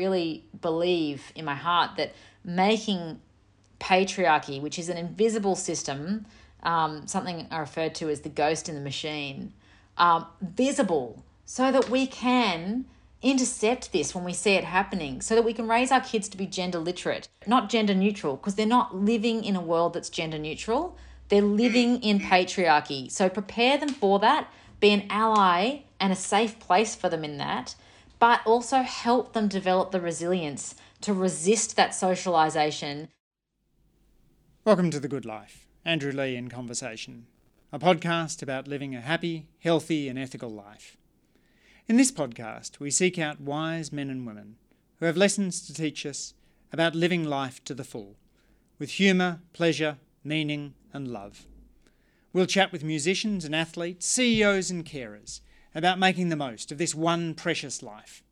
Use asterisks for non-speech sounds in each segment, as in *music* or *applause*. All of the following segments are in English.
Really believe in my heart that making patriarchy, which is an invisible system, um, something I referred to as the ghost in the machine, um, visible so that we can intercept this when we see it happening so that we can raise our kids to be gender literate, not gender neutral, because they're not living in a world that's gender neutral. They're living in patriarchy. So prepare them for that, be an ally and a safe place for them in that, but also help them develop the resilience to resist that socialization. Welcome to The Good Life. Andrew Leigh in Conversation, a podcast about living a happy, healthy, and ethical life. In this podcast, we seek out wise men and women who have lessons to teach us about living life to the full, with humour, pleasure, meaning, and love. We'll chat with musicians and athletes, CEOs and carers about making the most of this one precious life.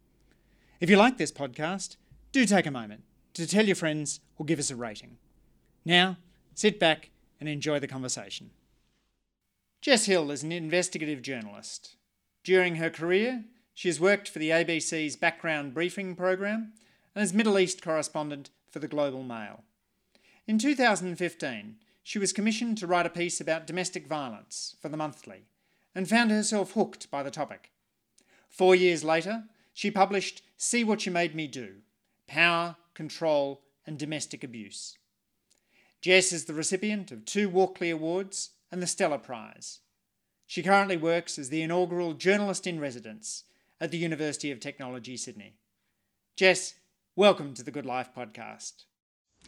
If you like this podcast, do take a moment to tell your friends or give us a rating. Now, sit back and enjoy the conversation. Jess Hill is an investigative journalist. During her career, she has worked for the ABC's background briefing program and as Middle East correspondent for the Global Mail. In 2015, she was commissioned to write a piece about domestic violence for the monthly and found herself hooked by the topic. Four years later, she published See What You Made Me Do Power, Control, and Domestic Abuse. Jess is the recipient of two Walkley Awards and the Stella Prize. She currently works as the inaugural journalist in residence at the University of Technology, Sydney. Jess, welcome to the Good Life podcast.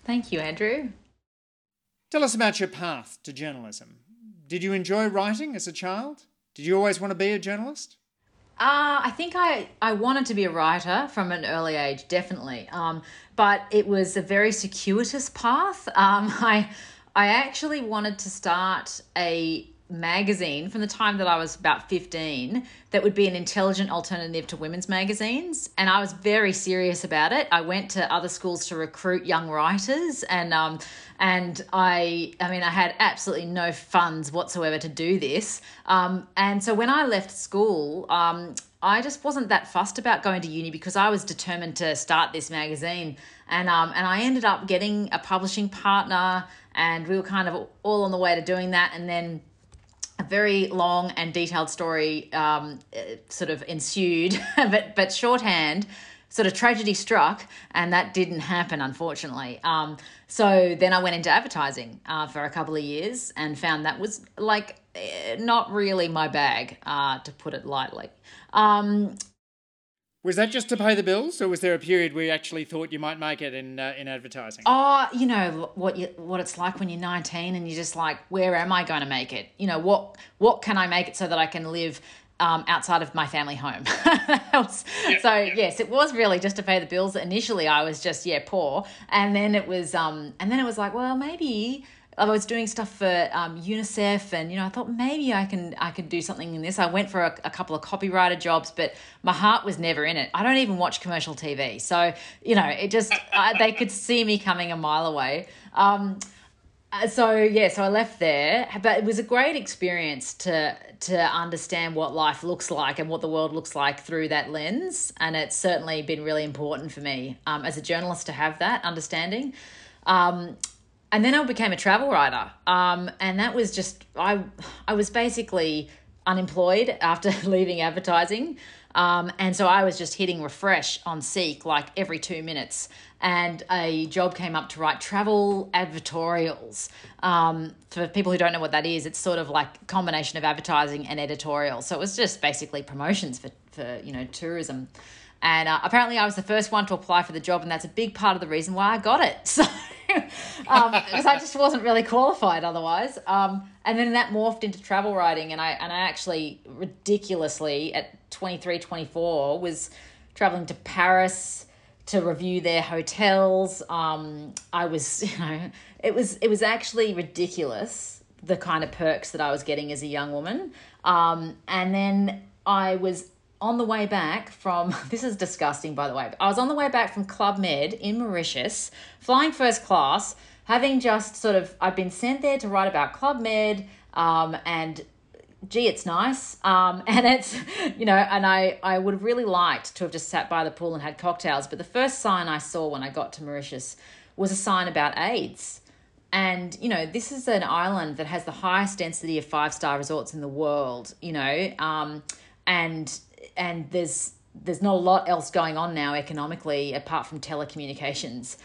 Thank you, Andrew. Tell us about your path to journalism. Did you enjoy writing as a child? Did you always want to be a journalist? Uh, I think I, I wanted to be a writer from an early age, definitely. Um, but it was a very circuitous path. Um, *laughs* I I actually wanted to start a magazine from the time that I was about 15 that would be an intelligent alternative to women's magazines. And I was very serious about it. I went to other schools to recruit young writers and um, and I I mean I had absolutely no funds whatsoever to do this. Um, and so when I left school, um, I just wasn't that fussed about going to uni because I was determined to start this magazine. And um, and I ended up getting a publishing partner and we were kind of all on the way to doing that and then a very long and detailed story um, sort of ensued, *laughs* but but shorthand, sort of tragedy struck, and that didn't happen, unfortunately. Um, so then I went into advertising uh, for a couple of years and found that was like eh, not really my bag, uh, to put it lightly. Um, was that just to pay the bills, or was there a period where you actually thought you might make it in uh, in advertising? Oh, you know what you what it's like when you're 19 and you're just like, where am I going to make it? You know what what can I make it so that I can live um, outside of my family home. *laughs* was, yeah, so yeah. yes, it was really just to pay the bills. Initially, I was just yeah poor, and then it was um, and then it was like, well, maybe I was doing stuff for um, UNICEF, and you know, I thought maybe I can I could do something in this. I went for a, a, couple of copywriter jobs, but my heart was never in it. I don't even watch commercial TV, so you know, it just I, they could see me coming a mile away. Um, uh, so yeah, so I left there, but it was a great experience to to understand what life looks like and what the world looks like through that lens, and it's certainly been really important for me um, as a journalist to have that understanding. Um, and then I became a travel writer. Um, and that was just I I was basically unemployed after *laughs* leaving advertising. Um, and so I was just hitting refresh on Seek like every two minutes. And a job came up to write travel advertorials. Um, for people who don't know what that is, it's sort of like a combination of advertising and editorial. So it was just basically promotions for, for you know, tourism. And uh, apparently I was the first one to apply for the job, and that's a big part of the reason why I got it. *laughs* So *laughs* because I just wasn't really qualified otherwise. Um, and then that morphed into travel writing, and I and I actually ridiculously at 23, 24 was traveling to Paris to review their hotels. Um, I was, *laughs* you know, it was it was actually ridiculous the kind of perks that I was getting as a young woman. Um, and then I was on the way back from *laughs* this is disgusting by the way i was on the way back from club med in mauritius flying first class having just sort of i've been sent there to write about club med um, and gee, it's nice. Um, *laughs* and it's, you know, and I, I would have really liked to have just sat by the pool and had cocktails. But the first sign I saw when I got to Mauritius was a sign about AIDS. And, you know, this is an island that has the highest density of five star resorts in the world, you know, um, and, and there's, there's not a lot else going on now economically apart from telecommunications.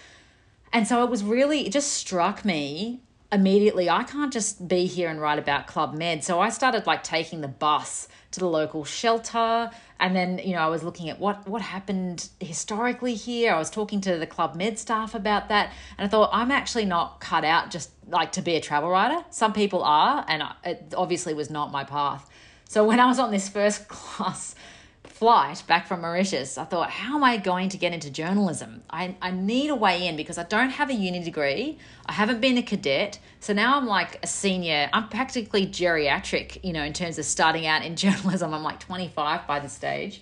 And so it was really, it just struck me immediately I can't just be here and write about Club Med. So I started like taking the bus to the local shelter and then you know I was looking at what what happened historically here. I was talking to the Club Med staff about that and I thought I'm actually not cut out just like to be a travel writer. Some people are and it obviously was not my path. So when I was on this first *laughs* class flight back from Mauritius, I thought, how am I going to get into journalism? I, I need a way in because I don't have a uni degree. I haven't been a cadet. So now I'm like a senior. I'm practically geriatric, you know, in terms of starting out in *laughs* journalism. I'm like 25 by this stage.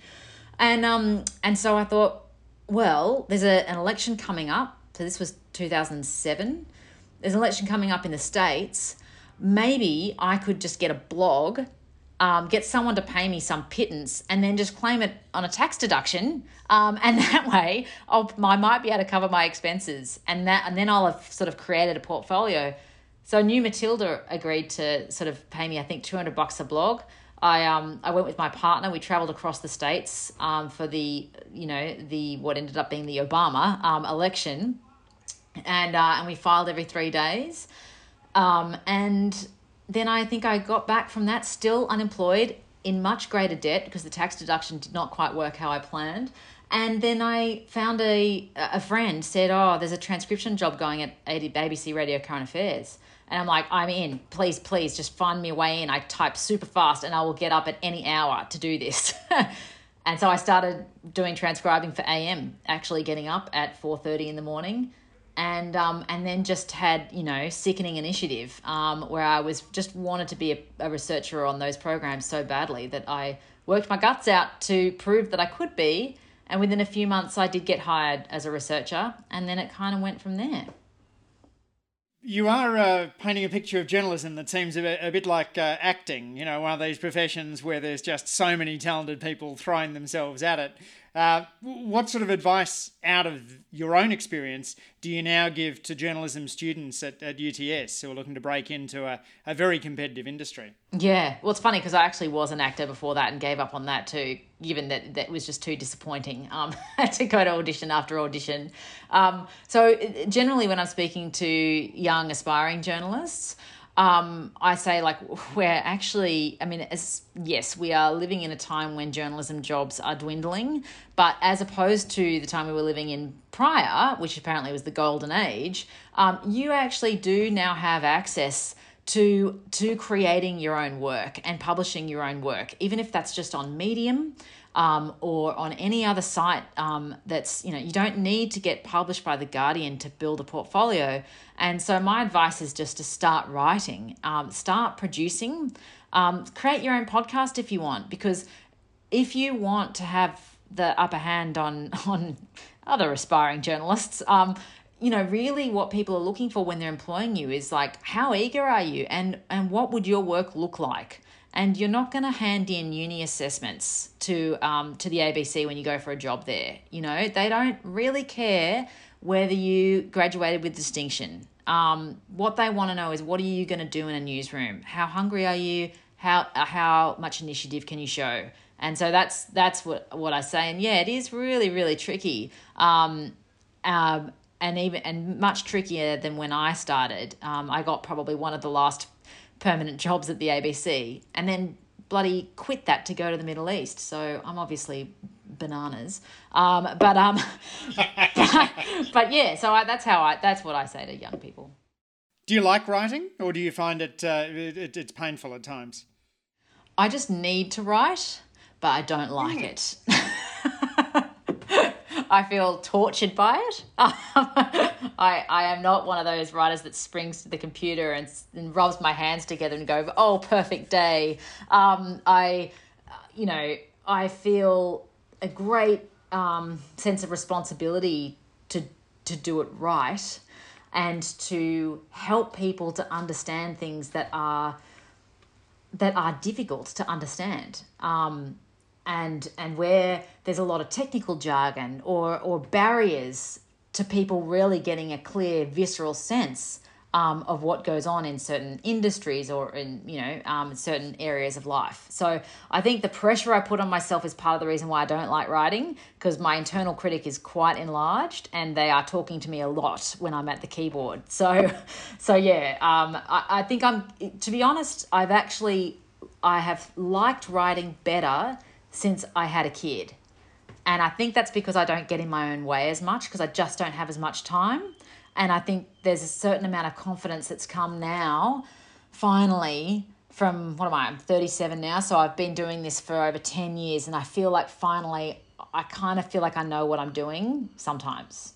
And, um, and so I thought, well, there's a, an election coming up. So this was 2007. There's an election coming up in the States. Maybe I could just get a blog um, get someone to pay me some pittance and then just claim it on a tax deduction. Um, and *laughs* that way I'll, I might be able to cover my expenses and that, and then I'll have sort of created a portfolio. So New Matilda agreed to sort of pay me, I think, 200 bucks a blog. I, um, I went with my partner. We traveled across the states um, for the, you know, the, what ended up being the Obama um, election. And, uh, and we filed every three days. Um, and then I think I got back from that still unemployed in much greater debt because the tax deduction did not quite work how I planned. And then I found a a friend said, "Oh, there's a transcription job going at ABC Radio Current Affairs." And I'm like, "I'm in. Please, please, just find me a way in." I type super fast, and I will get up at any hour to do this. *laughs* and so I started doing transcribing for AM, actually getting up at four thirty in the morning and um, and then just had you know sickening initiative um, where I was just wanted to be a, a researcher on those programs so badly that I worked my guts out to prove that I could be, and within a few months I did get hired as a researcher, and then it kind of went from there. You are uh, painting a picture of journalism that seems a bit, a bit like uh, acting, you know, one of these professions where there's just so many talented people throwing themselves at it. Uh, what sort of advice out of your own experience do you now give to journalism students at, at UTS who are looking to break into a, a very competitive industry? Yeah, well, it's funny because I actually was an actor before that and gave up on that too, given that that was just too disappointing um, *laughs* to go to audition after audition. Um, so, generally, when I'm speaking to young aspiring journalists, um, I say like *laughs* we're actually, I mean, as, yes, we are living in a time when journalism jobs are dwindling, but as opposed to the time we were living in prior, which apparently was the golden age, um, you actually do now have access to to creating your own work and publishing your own work, even if that's just on Medium um, or on any other site um, that's, you know, you don't need to get published by The Guardian to build a portfolio. And so my advice is just to start writing, um, start producing, um, create your own podcast if you want, because if you want to have the upper hand on, *laughs* on other aspiring journalists, um, you know really what people are looking for when they're employing you is like how eager are you and and what would your work look like and you're not going to hand in uni assessments to um, to the ABC when you go for a job there. You know, they don't really care whether you graduated with distinction. Um, what they want to know is what are you going to do in a newsroom? How hungry are you? How how much initiative can you show? And so that's that's what what I say. And yeah, it is really really tricky. Um, um, and even and much trickier than when I started. Um, I got probably one of the last permanent jobs at the ABC and then bloody quit that to go to the Middle East. So I'm obviously bananas. Um, but um, *laughs* but, but, yeah, so I, that's how I that's what I say to young people. Do you like writing, or do you find it, uh, it it's painful at times? I just need to write, but I don't like mm. it. *laughs* I feel tortured by it. *laughs* I, I am not one of those writers that springs to the computer and, and rubs my hands together and go, oh, perfect day. Um, I, you know, I feel a great um, sense of responsibility to, to do it right and to help people to understand things that are that are difficult to understand. Um, and and where there's a lot of technical jargon or or barriers to people really getting a clear visceral sense um, of what goes on in certain industries or in you know um, certain areas of life. So I think the pressure I put on myself is part of the reason why I don't like writing because my internal critic is quite enlarged and they are talking to me a lot when I'm at the keyboard. *laughs* So so yeah, um, I, I think I'm to be honest, I've actually I have liked writing better since I had a kid. And I think that's because I don't get in my own way as much because I just don't have as much time. And I think there's a certain amount of confidence that's come now, finally, from what am I? I'm 37 now. So I've been doing this for over 10 years. And I feel like finally, I kind of feel like I know what I'm doing sometimes.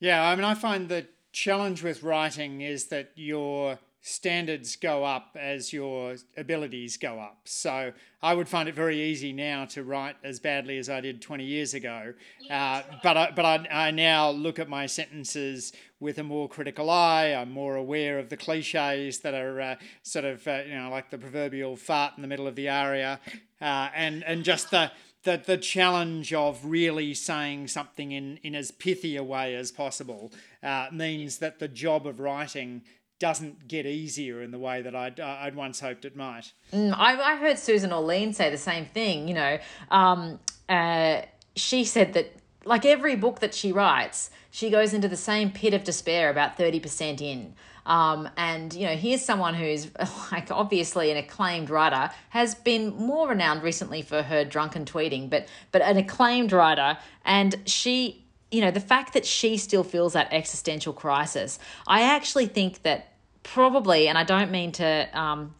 Yeah. I mean, I find the challenge with writing is that you're standards go up as your abilities go up. So I would find it very easy now to write as badly as I did 20 years ago. Uh, but I, but I, I now look at my sentences with a more critical eye. I'm more aware of the cliches that are uh, sort of, uh, you know, like the proverbial fart in the middle of the aria uh, and, and just the, the, the challenge of really saying something in, in as pithy a way as possible uh, means that the job of writing doesn't get easier in the way that I'd, uh, I'd once hoped it might. Mm, I, I heard Susan Orlean say the same thing. You know, um, uh, she said that like every book that she writes, she goes into the same pit of despair about 30% in. Um, and you know, here's someone who's *laughs* like obviously an acclaimed writer, has been more renowned recently for her drunken tweeting, but but an acclaimed writer, and she you know, the fact that she still feels that existential crisis, I actually think that probably, and I don't mean to, um,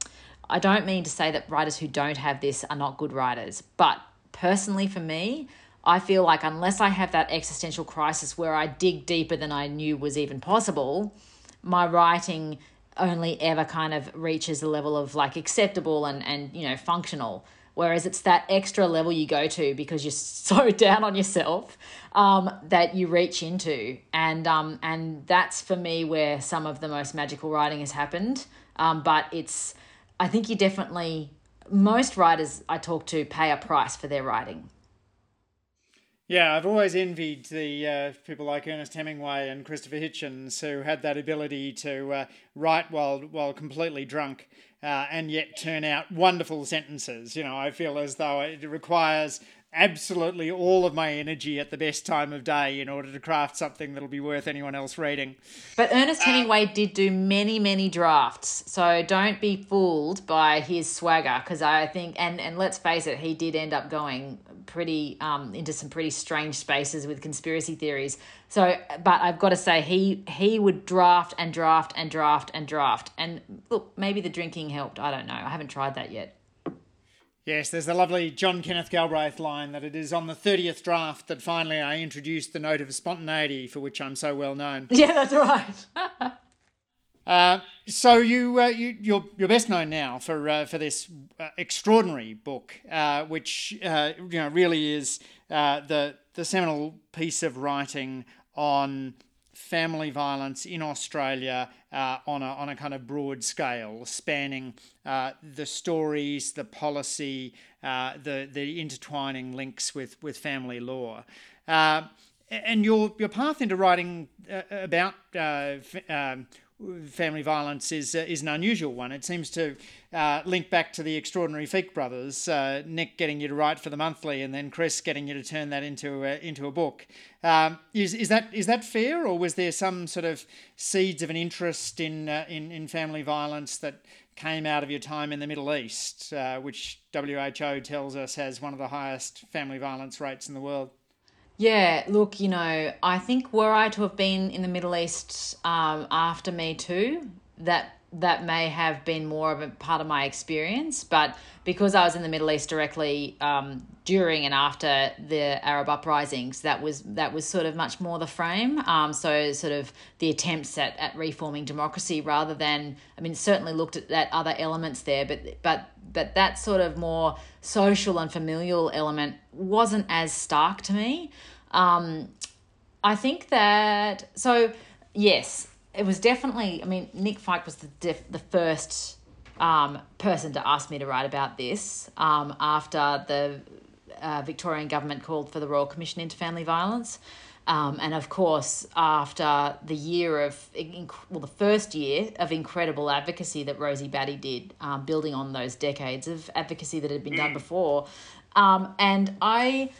I don't mean to say that writers who don't have this are not good writers, but personally for me, I feel like unless I have that existential crisis where I dig deeper than I knew was even possible, my writing only ever kind of reaches the level of like acceptable and and you know functional Whereas it's that extra level you go to because you're *laughs* so down on yourself um, that you reach into, and um, and that's for me where some of the most magical writing has happened. Um, but it's, I think you definitely most writers I talk to pay a price for their writing. Yeah, I've always envied the uh, people like Ernest Hemingway and Christopher Hitchens who had that ability to uh, write while while completely drunk uh, and yet turn out wonderful sentences. You know, I feel as though it requires absolutely all of my energy at the best time of day in order to craft something that'll be worth anyone else reading. But Ernest Hemingway uh, did do many, many drafts, so don't be fooled by his swagger because I think, and and let's face it, he did end up going pretty um, into some pretty strange spaces with conspiracy theories. So, but I've got to say, he he would draft and draft and draft and draft, and look, maybe the drinking helped. I don't know. I haven't tried that yet. Yes, there's the lovely John Kenneth Galbraith line that it is on the 30th draft that finally I introduced the note of spontaneity for which I'm so well known. *laughs* Yeah, that's right. *laughs* uh, so you, uh, you you're you're best known now for uh, for this uh, extraordinary book, uh, which uh, you know really is the the seminal piece of writing on family violence in Australia uh, on, a, on a kind of broad scale, spanning uh, the stories, the policy, uh, the, the intertwining links with, with family law. Uh, and your, your path into writing uh, about uh, um, family violence is uh, is an unusual one. It seems to uh, link back to the extraordinary Feik brothers, uh, Nick getting you to write for the monthly, and then Chris getting you to turn that into a, into a book. Um, is is that is that fair, or was there some sort of seeds of an interest in uh, in in family violence that came out of your time in the Middle East, uh, which WHO tells us has one of the highest family violence rates in the world? Yeah, look, you know, I think were I to have been in the Middle East um, after Me Too, that that may have been more of a part of my experience. But because I was in the Middle East directly um, during and after the Arab uprisings, that was that was sort of much more the frame. Um, so sort of the attempts at, at reforming democracy rather than I mean certainly looked at that other elements there, but but but that sort of more social and familial element wasn't as stark to me. Um, I think that so yes, it was definitely. I mean, Nick Feik was the def, the first um, person to ask me to write about this um, after the uh, Victorian government called for the Royal Commission into Family Violence. Um, and of course, after the year of, well, the first year of incredible advocacy that Rosie Batty did, um, building on those decades of advocacy that had been done before. Um, and I,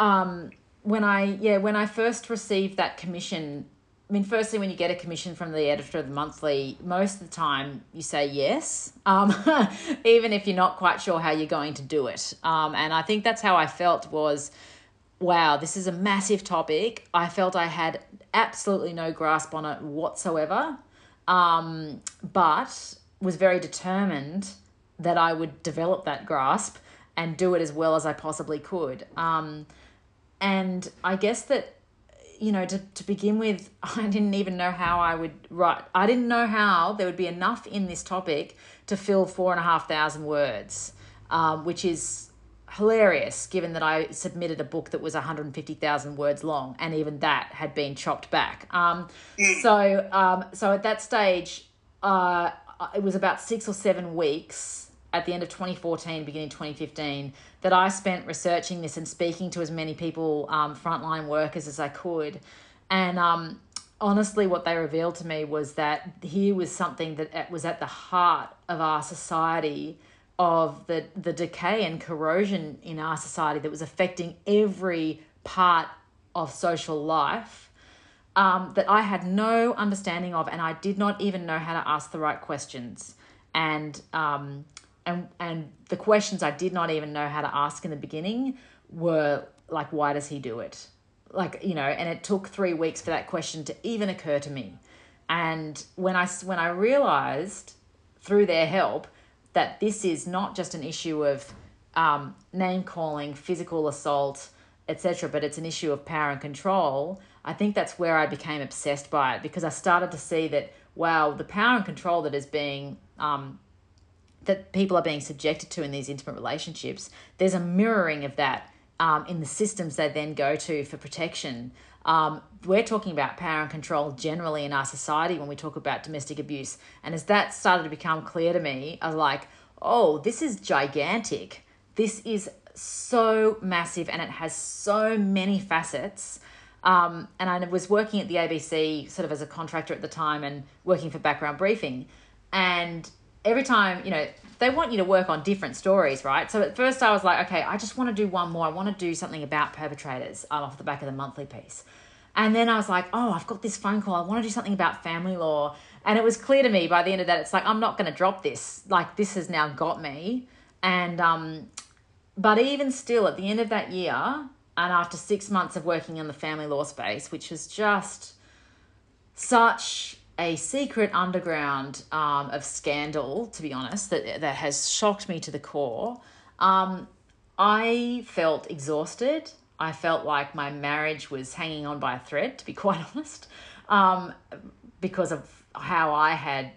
um, when I, yeah, when I first received that commission, I mean, firstly, when you get a commission from the editor of the monthly, most of the time you say yes, um, *laughs* even if you're not quite sure how you're going to do it. Um, and I think that's how I felt was, wow, this is a massive topic. I felt I had absolutely no grasp on it whatsoever, um, but was very determined that I would develop that grasp and do it as well as I possibly could. Um, and I guess that you know, to, to begin with, *laughs* I didn't even know how I would write. I didn't know how there would be enough in this topic to fill four and a half thousand words, um, which is hilarious given that I submitted a book that was 150,000 words long and even that had been chopped back. Um, mm. so, um, so at that stage, uh, it was about six or seven weeks at the end of 2014, beginning 2015, that I spent researching this and speaking to as many people, um, frontline workers as I could. And um, honestly, what they revealed to me was that here was something that was at the heart of our society of the, the decay and corrosion in our society that was affecting every part of social life um, that I had no understanding of, and I did not even know how to ask the right questions. And um, and and the questions I did not even know how to ask in the beginning were like, why does he do it? Like you know, and it took three weeks for that question to even occur to me. And when I when I realized through their help that this is not just an issue of um, name calling, physical assault, etc., but it's an issue of power and control. I think that's where I became obsessed by it because I started to see that wow, the power and control that is being um, that people are being subjected to in these intimate relationships. There's a mirroring of that um, in the systems they then go to for protection. Um, we're talking about power and control generally in our society when we talk about domestic abuse. And as that started to become clear to me, I was like, oh, this is gigantic. This is so massive and it has so many facets. Um, and I was working at the ABC sort of as a contractor at the time and working for background briefing. And every time, you know, they want you to work on different stories, right? So at first I was like, okay, I just want to do one more. I want to do something about perpetrators um, off the back of the monthly piece. And then I was like, oh, I've got this phone call. I want to do something about family law. And it was clear to me by the end of that, it's like, I'm not going to drop this. Like, this has now got me. And, um, but even still, at the end of that year, and after six months of working in the family law space, which was just such a secret underground um, of scandal, to be honest, that, that has shocked me to the core, um, I felt exhausted. I felt like my marriage was hanging on by a thread, to be *laughs* quite honest, um, because of how I had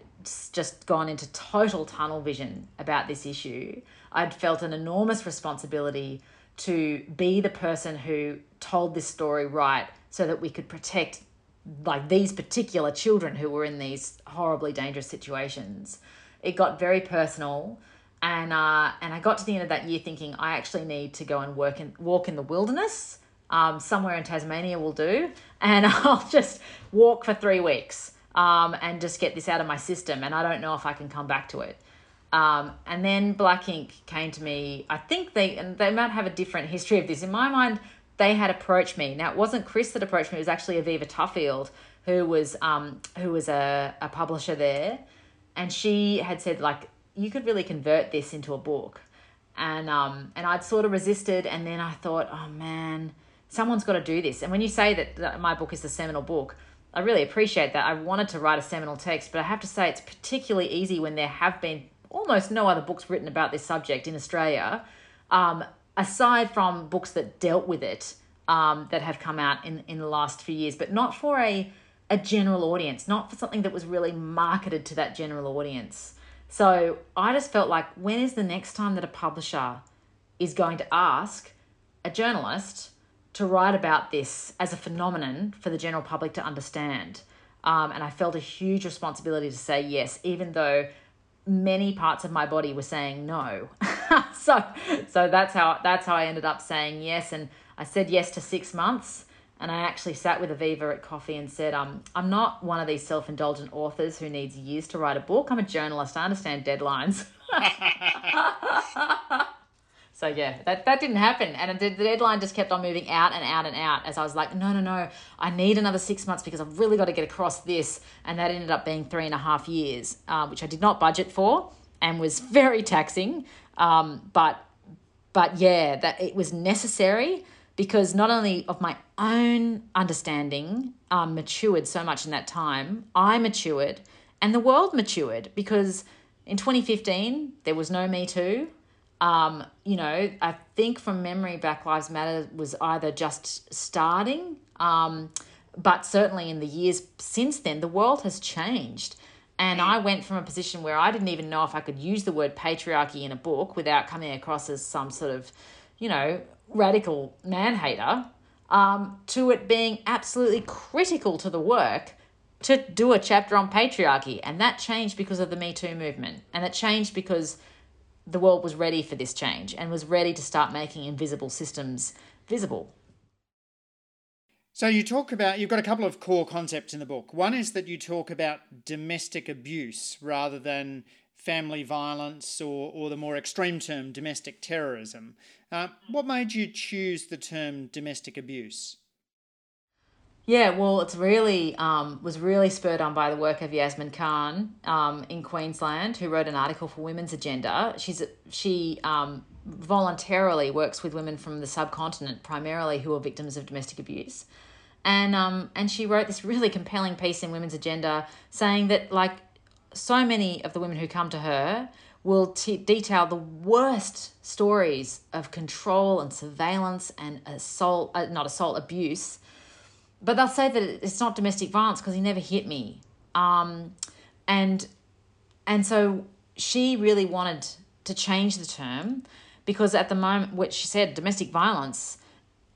just gone into total tunnel vision about this issue. I'd felt an enormous responsibility to be the person who told this story right so that we could protect like these particular children who were in these horribly dangerous situations. It got very personal and uh, and I got to the end of that year thinking I actually need to go and work and walk in the wilderness. Um, somewhere in Tasmania will do, *laughs* and I'll just walk for three weeks um, and just get this out of my system. And I don't know if I can come back to it. Um, and then Black Inc came to me. I think they and they might have a different history of this. In my mind, they had approached me. Now it wasn't Chris that approached me; it was actually Aviva Tuffield, who was um who was a, a publisher there, and she had said like you could really convert this into a book. And um and I'd sort of resisted and then I thought, oh man, someone's got to do this. And when you say that, my book is the seminal book, I really appreciate that. I wanted to write a seminal text, but I have to say it's particularly easy when there have been almost no other books written about this subject in Australia, um, aside from books that dealt with it um, that have come out in, in the last few years, but not for a, a general audience, not for something that was really marketed to that general audience. So I just felt like when is the next time that a publisher is going to ask a journalist to write about this as a phenomenon for the general public to understand? Um, and I felt a huge responsibility to say yes, even though many parts of my body were saying no. *laughs* so so that's how that's how I ended up saying yes and I said yes to 6 months and I actually sat with Aviva at coffee and said um I'm not one of these self-indulgent authors who needs years to write a book. I'm a journalist. I understand deadlines. *laughs* *laughs* So yeah, that, that didn't happen. And the, the deadline just kept on moving out and out and out as I was like, no, no, no, I need another six months because I've really got to get across this. And that ended up being three and a half years, um, which I did not budget for and was very taxing. Um, but but yeah, that it was necessary because not only of my own understanding um, matured so much in that time, I matured and the world matured because in 2015 there was no Me Too. Um, you know, I think from memory, Black Lives Matter was either just starting, um, but certainly in the years since then, the world has changed. And I went from a position where I didn't even know if I could use the word patriarchy in a book without coming across as some sort of, you know, radical man hater, um, to it being absolutely critical to the work to do a chapter on patriarchy. And that changed because of the Me Too movement. And it changed because the world was ready for this change and was ready to start making invisible systems visible. So you talk about you've got a couple of core concepts in the book. One is that you talk about domestic abuse rather than family violence or, or the more extreme term domestic terrorism. Uh, what made you choose the term domestic abuse? Yeah, well, it's really um, was really spurred on by the work of Yasmin Khan um, in Queensland, who wrote an article for Women's Agenda. She's she um, voluntarily works with women from the subcontinent, primarily who are victims of domestic abuse, and um, and she wrote this really compelling piece in Women's Agenda saying that like so many of the women who come to her will t- detail the worst stories of control and surveillance and assault, uh, not assault, abuse but they'll say that it's not domestic violence because he never hit me. Um, and and so she really wanted to change the term because at the moment, what she said, domestic violence,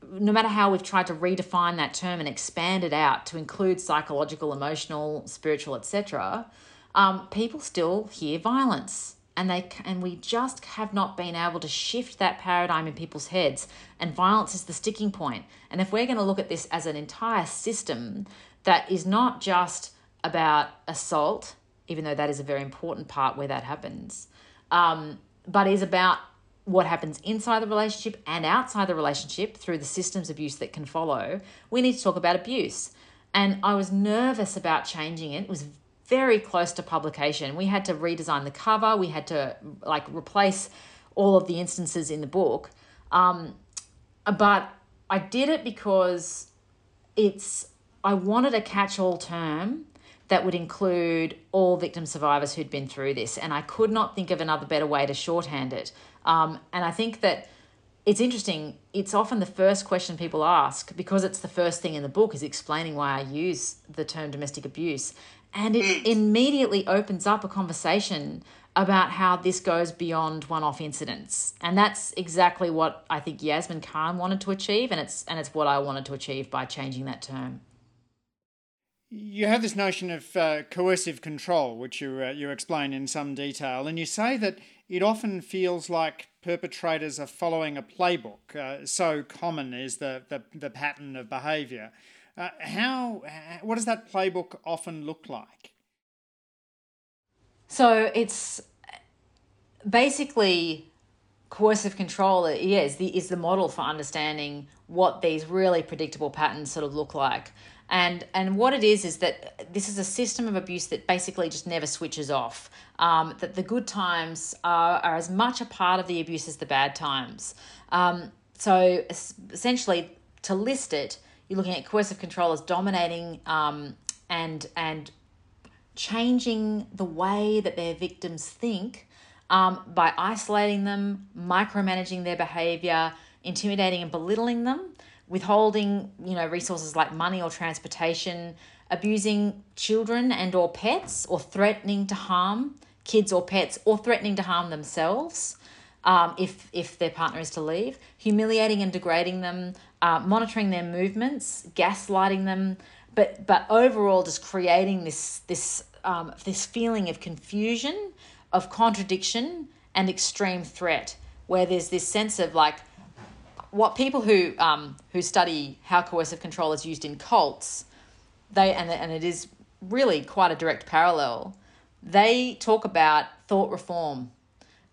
no matter how we've tried to redefine that term and expand it out to include psychological, emotional, spiritual, etc., um, people still hear violence and they and we just have not been able to shift that paradigm in people's heads. And violence is the sticking point. And if we're going to look at this as an entire system that is not just about assault even though that is a very important part where that happens um, but is about what happens inside the relationship and outside the relationship through the systems abuse that can follow we need to talk about abuse. And i was nervous about changing it. It was very close to publication. We had to redesign the cover. We had to like replace all of the instances in the book. Um, but I did it because it's I wanted a catch-all term that would include all victim survivors who'd been through this, and I could not think of another better way to shorthand it. Um, and I think that it's interesting. It's often the first question people ask because it's the first thing in the book is explaining why I use the term domestic abuse. And it mm. immediately opens up a conversation about how this goes beyond one-off incidents. And that's exactly what I think Yasmin Khan wanted to achieve and it's and it's what I wanted to achieve by changing that term. You have this notion of uh, coercive control, which you uh, you explain in some detail, and you say that it often feels like perpetrators are following a playbook. Uh, so common is the, the, the pattern of behaviour. Uh, how, what does that playbook often look like? So it's basically coercive control. Is the is the model for understanding what these really predictable patterns sort of look like. And and what it is is that this is a system of abuse that basically just never switches off. Um, that the good times are, are as much a part of the abuse as the bad times. Um, so essentially, to list it, you're looking at coercive control as dominating um, and and changing the way that their victims think um, by isolating them, micromanaging their behavior, intimidating and belittling them, withholding you know resources like money or transportation, abusing children and or pets, or threatening to harm kids or pets, or threatening to harm themselves um, if if their partner is to leave, humiliating and degrading them, uh, monitoring their movements, gaslighting them, but but overall just creating this this um, this feeling of confusion of contradiction and extreme threat, where there's this sense of like what people who um, who study how coercive control is used in cults, they and and it is really quite a direct parallel. They talk about thought reform,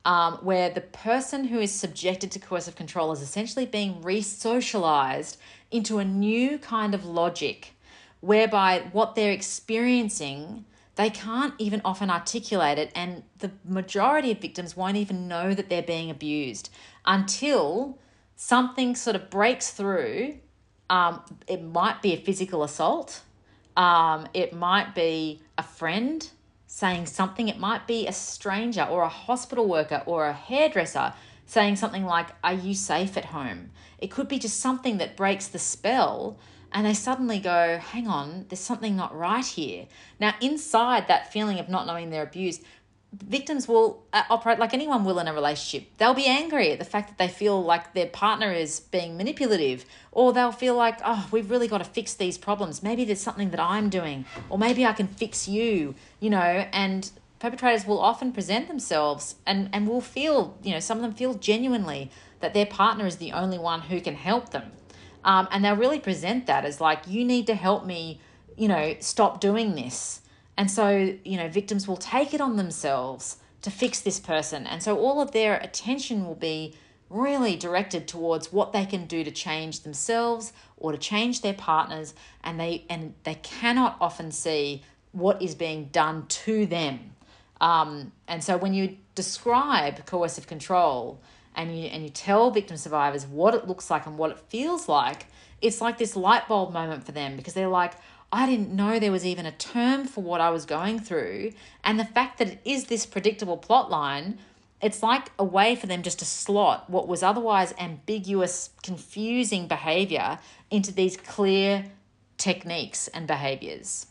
um, where the person who is subjected to coercive control is essentially being re-socialized into a new kind of logic, whereby what they're experiencing they can't even often articulate it, and the majority of victims won't even know that they're being abused until something sort of breaks through. Um, it might be a physical assault, um, it might be a friend saying something, it might be a stranger or a hospital worker or a hairdresser saying something like, Are you safe at home? It could be just something that breaks the spell and they suddenly go, hang on, there's something not right here. Now, inside that feeling of not knowing they're abused, victims will uh, operate like anyone will in a relationship. They'll be angry at the fact that they feel like their partner is being manipulative, or they'll feel like, oh, we've really got to fix these problems. Maybe there's something that I'm doing, or maybe I can fix you, you know, and perpetrators will often present themselves and, and will feel, you know, some of them feel genuinely that their partner is the only one who can help them. Um, and they'll really present that as like, you need to help me, you know, stop doing this. And so, you know, victims will take it on themselves to fix this person. And so all of their attention will be really directed towards what they can do to change themselves or to change their partners and they and they cannot often see what is being done to them um, and so when you describe coercive control and you and you tell victim survivors what it looks like and what it feels like, it's like this light bulb moment for them because they're like, I didn't know there was even a term for what I was going through. And the fact that it is this predictable plot line, it's like a way for them just to slot what was otherwise ambiguous, confusing behavior into these clear techniques and behaviors.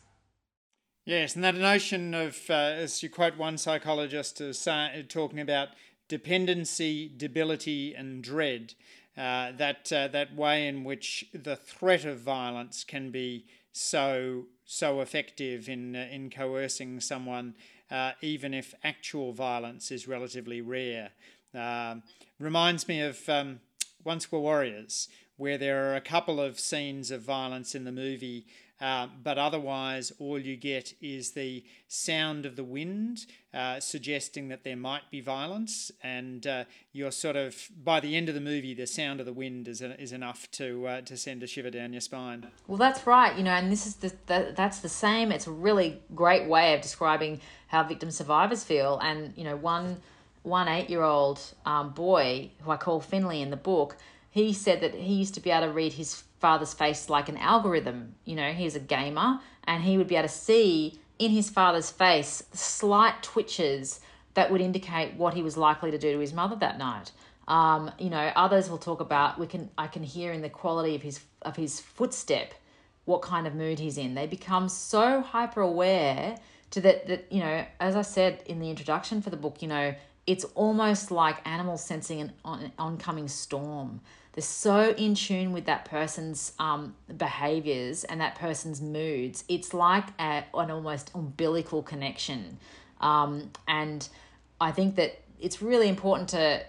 Yes, and that notion of, uh, as you quote one psychologist as uh, talking about dependency, debility, and dread, uh, that uh, that way in which the threat of violence can be so so effective in uh, in coercing someone, uh, even if actual violence is relatively rare, um, reminds me of um, Once Were Warriors, where there are a couple of scenes of violence in the movie uh, but otherwise, all you get is the sound of the wind, uh, suggesting that there might be violence. And uh, you're sort of, by the end of the movie, the sound of the wind is, is enough to, uh, to send a shiver down your spine. Well, that's right. You know, and this is the, the, that's the same. It's a really great way of describing how victim survivors feel. And, you know, one, one eight year old um, boy, who I call Finley in the book, he said that he used to be able to read his father's face like an algorithm. You know, he's a gamer and he would be able to see in his father's face slight twitches that would indicate what he was likely to do to his mother that night. Um, you know, others will talk about we can I can hear in the quality of his of his footstep what kind of mood he's in. They become so hyper aware to that that you know, as I said in the introduction for the book, you know, it's almost like animals sensing an on, oncoming storm. They're so in tune with that person's um, behaviors and that person's moods. It's like a, an almost umbilical connection. Um, and I think that it's really important to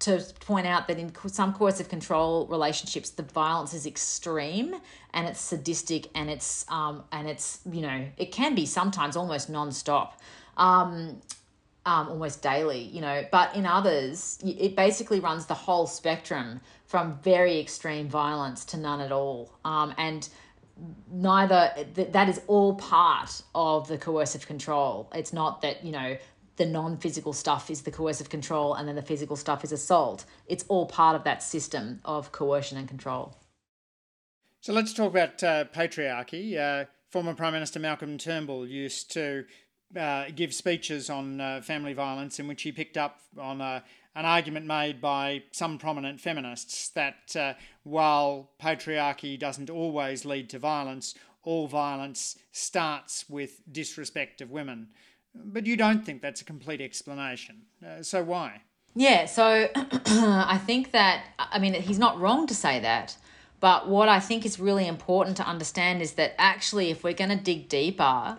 to point out that in some coercive control relationships, the violence is extreme and it's sadistic and it's um and it's you know it can be sometimes almost nonstop. Um, um, almost daily, you know, but in others, it basically runs the whole spectrum from very extreme violence to none at all. Um, and neither, th- that is all part of the coercive control. It's not that, you know, the non physical stuff is the coercive control and then the physical stuff is assault. It's all part of that system of coercion and control. So let's talk about uh, patriarchy. Uh, former Prime Minister Malcolm Turnbull used to uh, give speeches on uh, family violence in which he picked up on uh, an argument made by some prominent feminists that uh, while patriarchy doesn't always lead to violence, all violence starts with disrespect of women. But you don't think that's a complete explanation. Uh, so why? Yeah, so *clears throat* I think that, I mean, he's not wrong to say that. But what I think is really important to understand is that actually, if we're going to dig deeper,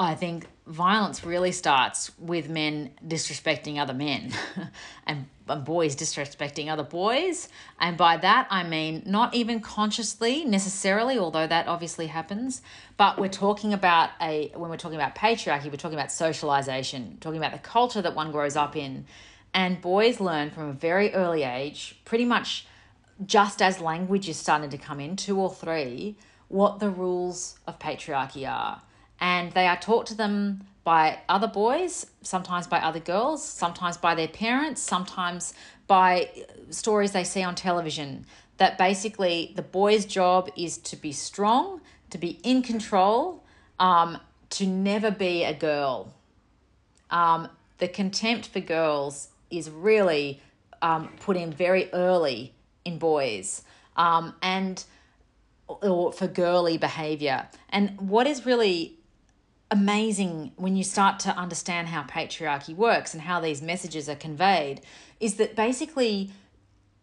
I think violence really starts with men disrespecting other men *laughs* and, and boys disrespecting other boys. And by that, I mean not even consciously necessarily, although that obviously happens, but we're talking about a, when we're talking about patriarchy, we're talking about socialization, talking about the culture that one grows up in. And boys learn from a very early age, pretty much just as language is starting to come in, two or three, what the rules of patriarchy are and they are taught to them by other boys, sometimes by other girls, sometimes by their parents, sometimes by stories they see on television. That basically the boy's job is to be strong, to be in control, um, to never be a girl. Um, the contempt for girls is really um, put in very early in boys. Um, and or for girly behavior. And what is really amazing when you start to understand how patriarchy works and how these messages are conveyed is that basically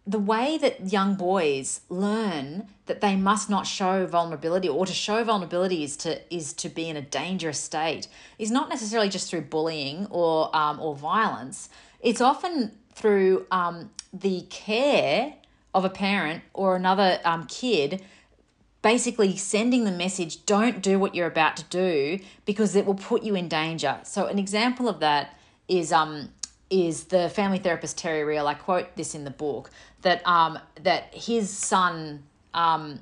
the way that young boys learn that they must not show vulnerability or to show vulnerability is to is to be in a dangerous state is not necessarily just through bullying or um, or violence. It's often through um, the care of a parent or another um, kid basically sending the message don't do what you're about to do because it will put you in danger. So an example of that is um is the family therapist Terry Real. I quote this in the book that um that his son um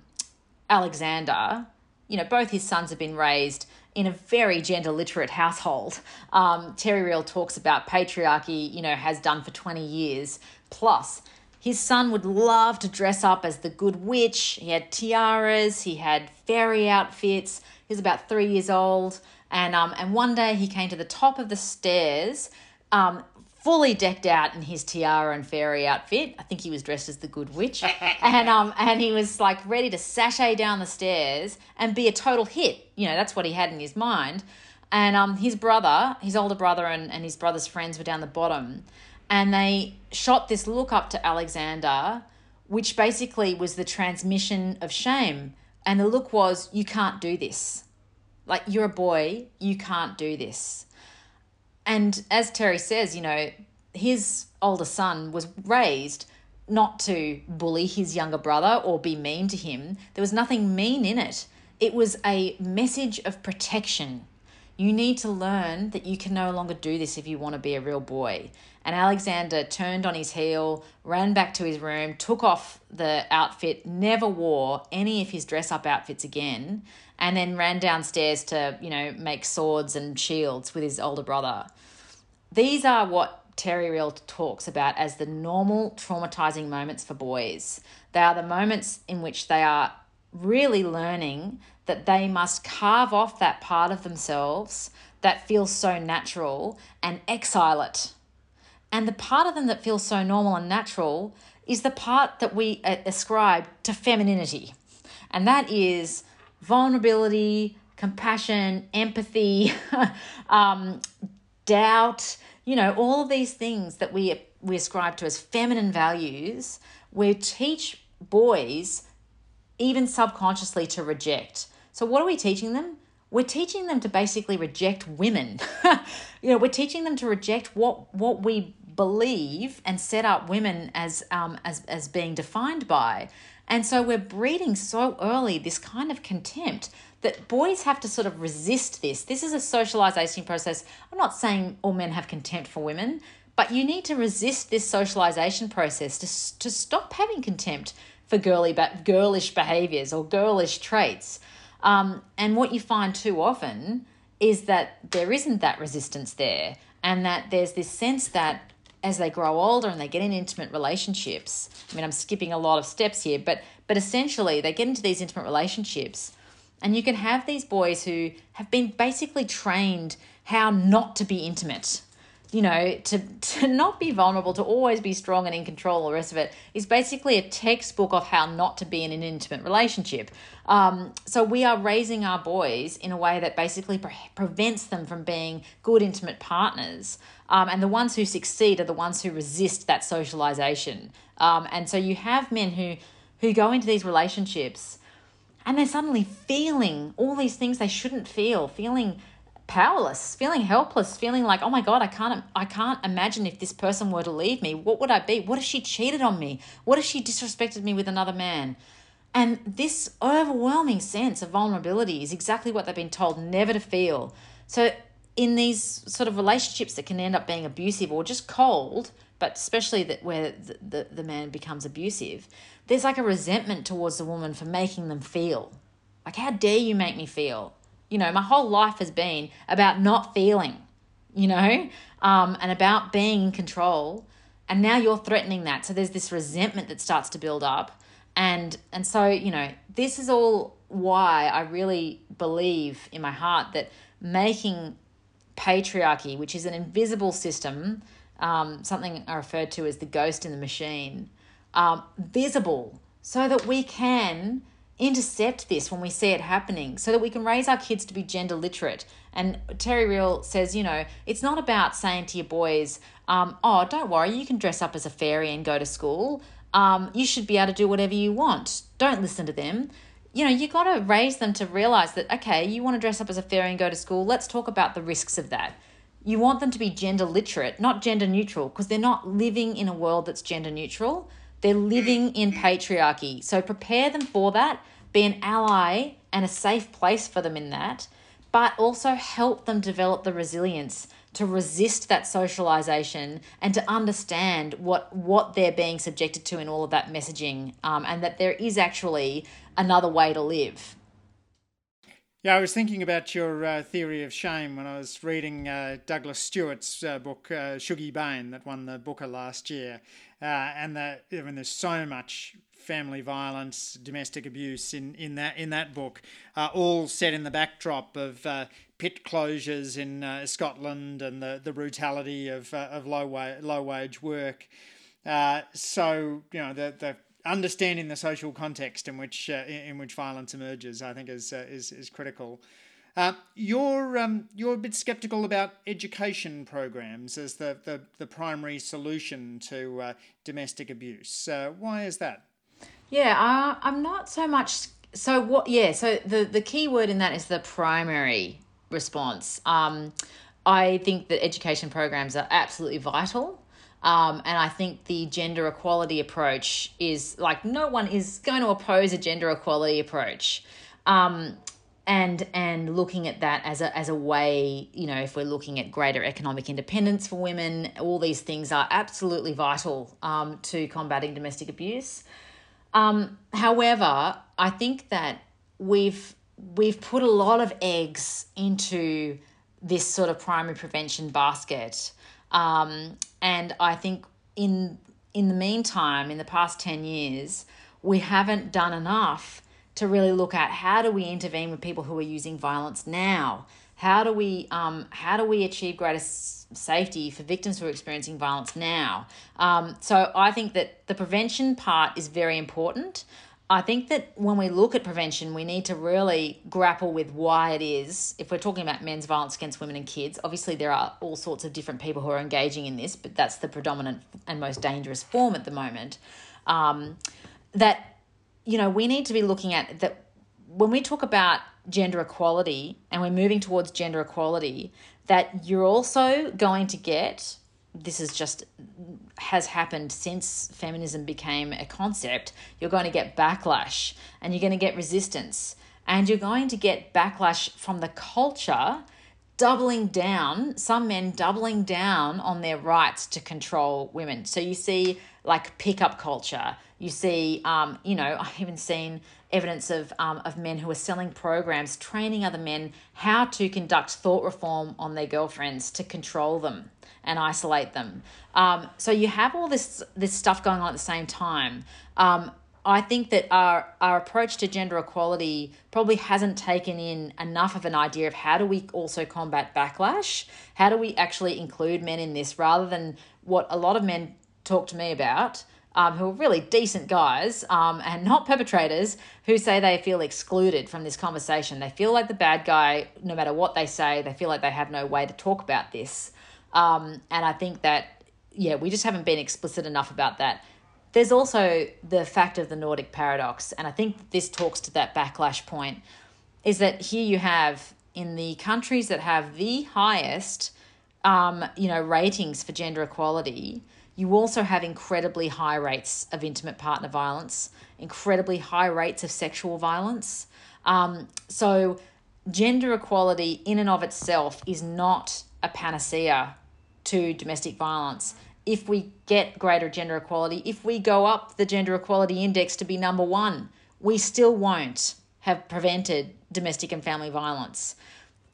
Alexander, you know, both his sons have been raised in a very gender literate household. Um, Terry Real talks about patriarchy, you know, has done for 20 years plus. His son would love to dress up as the good witch. He had tiaras, he had fairy outfits. He was about three years old. And, um, and one day he came to the top of the stairs, um, fully decked out in his tiara and fairy outfit. I think he was dressed as the good witch. *laughs* and, um, and he was like ready to sashay down the stairs and be a total hit. You know, that's what he had in his mind. And um, his brother, his older brother, and, and his brother's friends were down the bottom and they shot this look up to Alexander, which basically was the transmission of shame. And the look was, you can't do this. Like, you're a boy, you can't do this. And as Terry says, you know, his older son was raised not to bully his younger brother or be mean to him. There was nothing mean in it. It was a message of protection. You need to learn that you can no longer do this if you want to be a real boy. And Alexander turned on his heel, ran back to his room, took off the outfit, never wore any of his dress up outfits again, and then ran downstairs to, you know, make swords and shields with his older brother. These are what Terry Real talks about as the normal traumatizing moments for boys. They are the moments in which they are really learning that they must carve off that part of themselves that feels so natural and exile it and the part of them that feels so normal and natural is the part that we uh, ascribe to femininity. And that is vulnerability, compassion, empathy, *laughs* um, doubt, you know, all of these things that we, we ascribe to as feminine values, we teach boys, even subconsciously, to reject. So, what are we teaching them? We're teaching them to basically reject women. *laughs* you know, we're teaching them to reject what what we believe and set up women as um, as as being defined by. And so we're breeding so early this kind of contempt that boys have to sort of resist this. This is a socialization process. I'm not saying all men have contempt for women, but you need to resist this socialization process to, to stop having contempt for girly girlish behaviors or girlish traits. Um, and what you find too often is that there isn't that resistance there, and that there's this sense that as they grow older and they get in intimate relationships i mean i'm skipping a lot of steps here but but essentially they get into these intimate relationships and you can have these boys who have been basically trained how not to be intimate you know, to, to not be vulnerable, to always be strong and in control, the rest of it, is basically a textbook of how not to be in an intimate relationship. Um, so we are raising our boys in a way that basically pre- prevents them from being good intimate partners. Um, and the ones who succeed are the ones who resist that socialization. Um, and so you have men who who go into these relationships and they're suddenly feeling all these things they shouldn't feel, feeling powerless, feeling helpless, feeling like, oh my God, I can't I can't imagine if this person were to leave me, what would I be? What if she cheated on me? What if she disrespected me with another man? And this overwhelming sense of vulnerability is exactly what they've been told never to feel. So in these sort of relationships that can end up being abusive or just cold, but especially that where the, the, the man becomes abusive, there's like a resentment towards the woman for making them feel. Like, how dare you make me feel? You know, my whole life has been about not feeling, you know, um, and about being in control. And now you're threatening that. So there's this resentment that starts to build up. And and so, you know, this is all why I really believe in my heart that making patriarchy, which is an invisible system, um, something I referred to as the ghost in the machine, um, visible so that we can intercept this when we see it happening so that we can raise our kids to be gender literate. And terry real says you know it's not about saying to your boys um, oh don't worry you can dress up as a fairy and go to school. Um, you should be able to do whatever you want. Don't listen to them. You know you got to raise them to realize that okay you want to dress up as a fairy and go to school. Let's talk about the risks of that. You want them to be gender literate not gender neutral because they're not living in a world that's gender neutral they're living in patriarchy. So prepare them for that, be an ally and a safe place for them in that, but also help them develop the resilience to resist that socialization and to understand what what they're being subjected to in all of that messaging um, and that there is actually another way to live yeah, I was thinking about your uh, theory of shame when I was reading uh, Douglas Stuart's uh, book, uh, Shuggie Bain, that won the Booker last year. Uh, and that I mean, there's so much family violence, domestic abuse in, in that in that book, uh, all set in the backdrop of pit closures in Scotland and the, the brutality of of low wa- low wage work. so you know the the understanding the social context in which uh, in which violence emerges, I think, is uh, is is critical. Uh, you're um, you're a bit sceptical about education programs as the the, the primary solution to uh, domestic abuse. Uh, why is that? Yeah, uh, I'm not so much. So what? Yeah, so the the key word in that is the primary response. Um, I think that education programs are absolutely vital. Um, and I think the gender equality approach is like no one is going to oppose a gender equality approach. Um, and and looking at that as a as a way, you know, if we're looking at greater economic independence for women, all these things are absolutely vital um, to combating domestic abuse. Um, however, I think that we've we've put a lot of eggs into this sort of primary prevention basket um, and I think in in the meantime, in the past 10 years, we haven't done enough to really look at how do we intervene with people who are using violence now? How do we um, how do we achieve greater safety for victims who are experiencing violence now? Um, so I think that the prevention part is very important. I think that when we look at prevention, we need to really grapple with why it is. If we're talking about men's violence against women and kids, obviously there are all sorts of different people who are engaging in this, but that's the predominant and most dangerous form at the moment. Um, that, you know, we need to be looking at that when we talk about gender equality and we're moving towards gender equality, that you're also going to get this is just has happened since feminism became a concept, you're going to get backlash and you're going to get resistance and you're going to get backlash from the culture doubling down, some men doubling down on their rights to control women. So you see like pickup culture. You see, um, you know, *laughs* I've even seen evidence of um, of men who are selling programs training other men how to conduct thought reform on their girlfriends to control them and isolate them. Um, so you have all this this stuff going on at the same time. Um, I think that our our approach to gender equality probably hasn't taken in enough of an idea of how do we also combat backlash? How do we actually include men in this rather than what a lot of men talk to me about, um, who are really decent guys um, and not perpetrators, who say they feel excluded from this conversation. They feel like the bad guy, no matter what they say, they feel like they have no way to talk about this. Um, and I think that, yeah, we just haven't been explicit enough about that. There's also the fact of the Nordic paradox, and I think this talks to that backlash point is that here you have in the countries that have the highest, um, you know, ratings for gender equality, you also have incredibly high rates of intimate partner violence, incredibly high rates of sexual violence. Um, so, gender equality in and of itself is not a panacea to domestic violence. If we get greater gender equality, if we go up the gender equality index to be number one, we still won't have prevented domestic and family violence.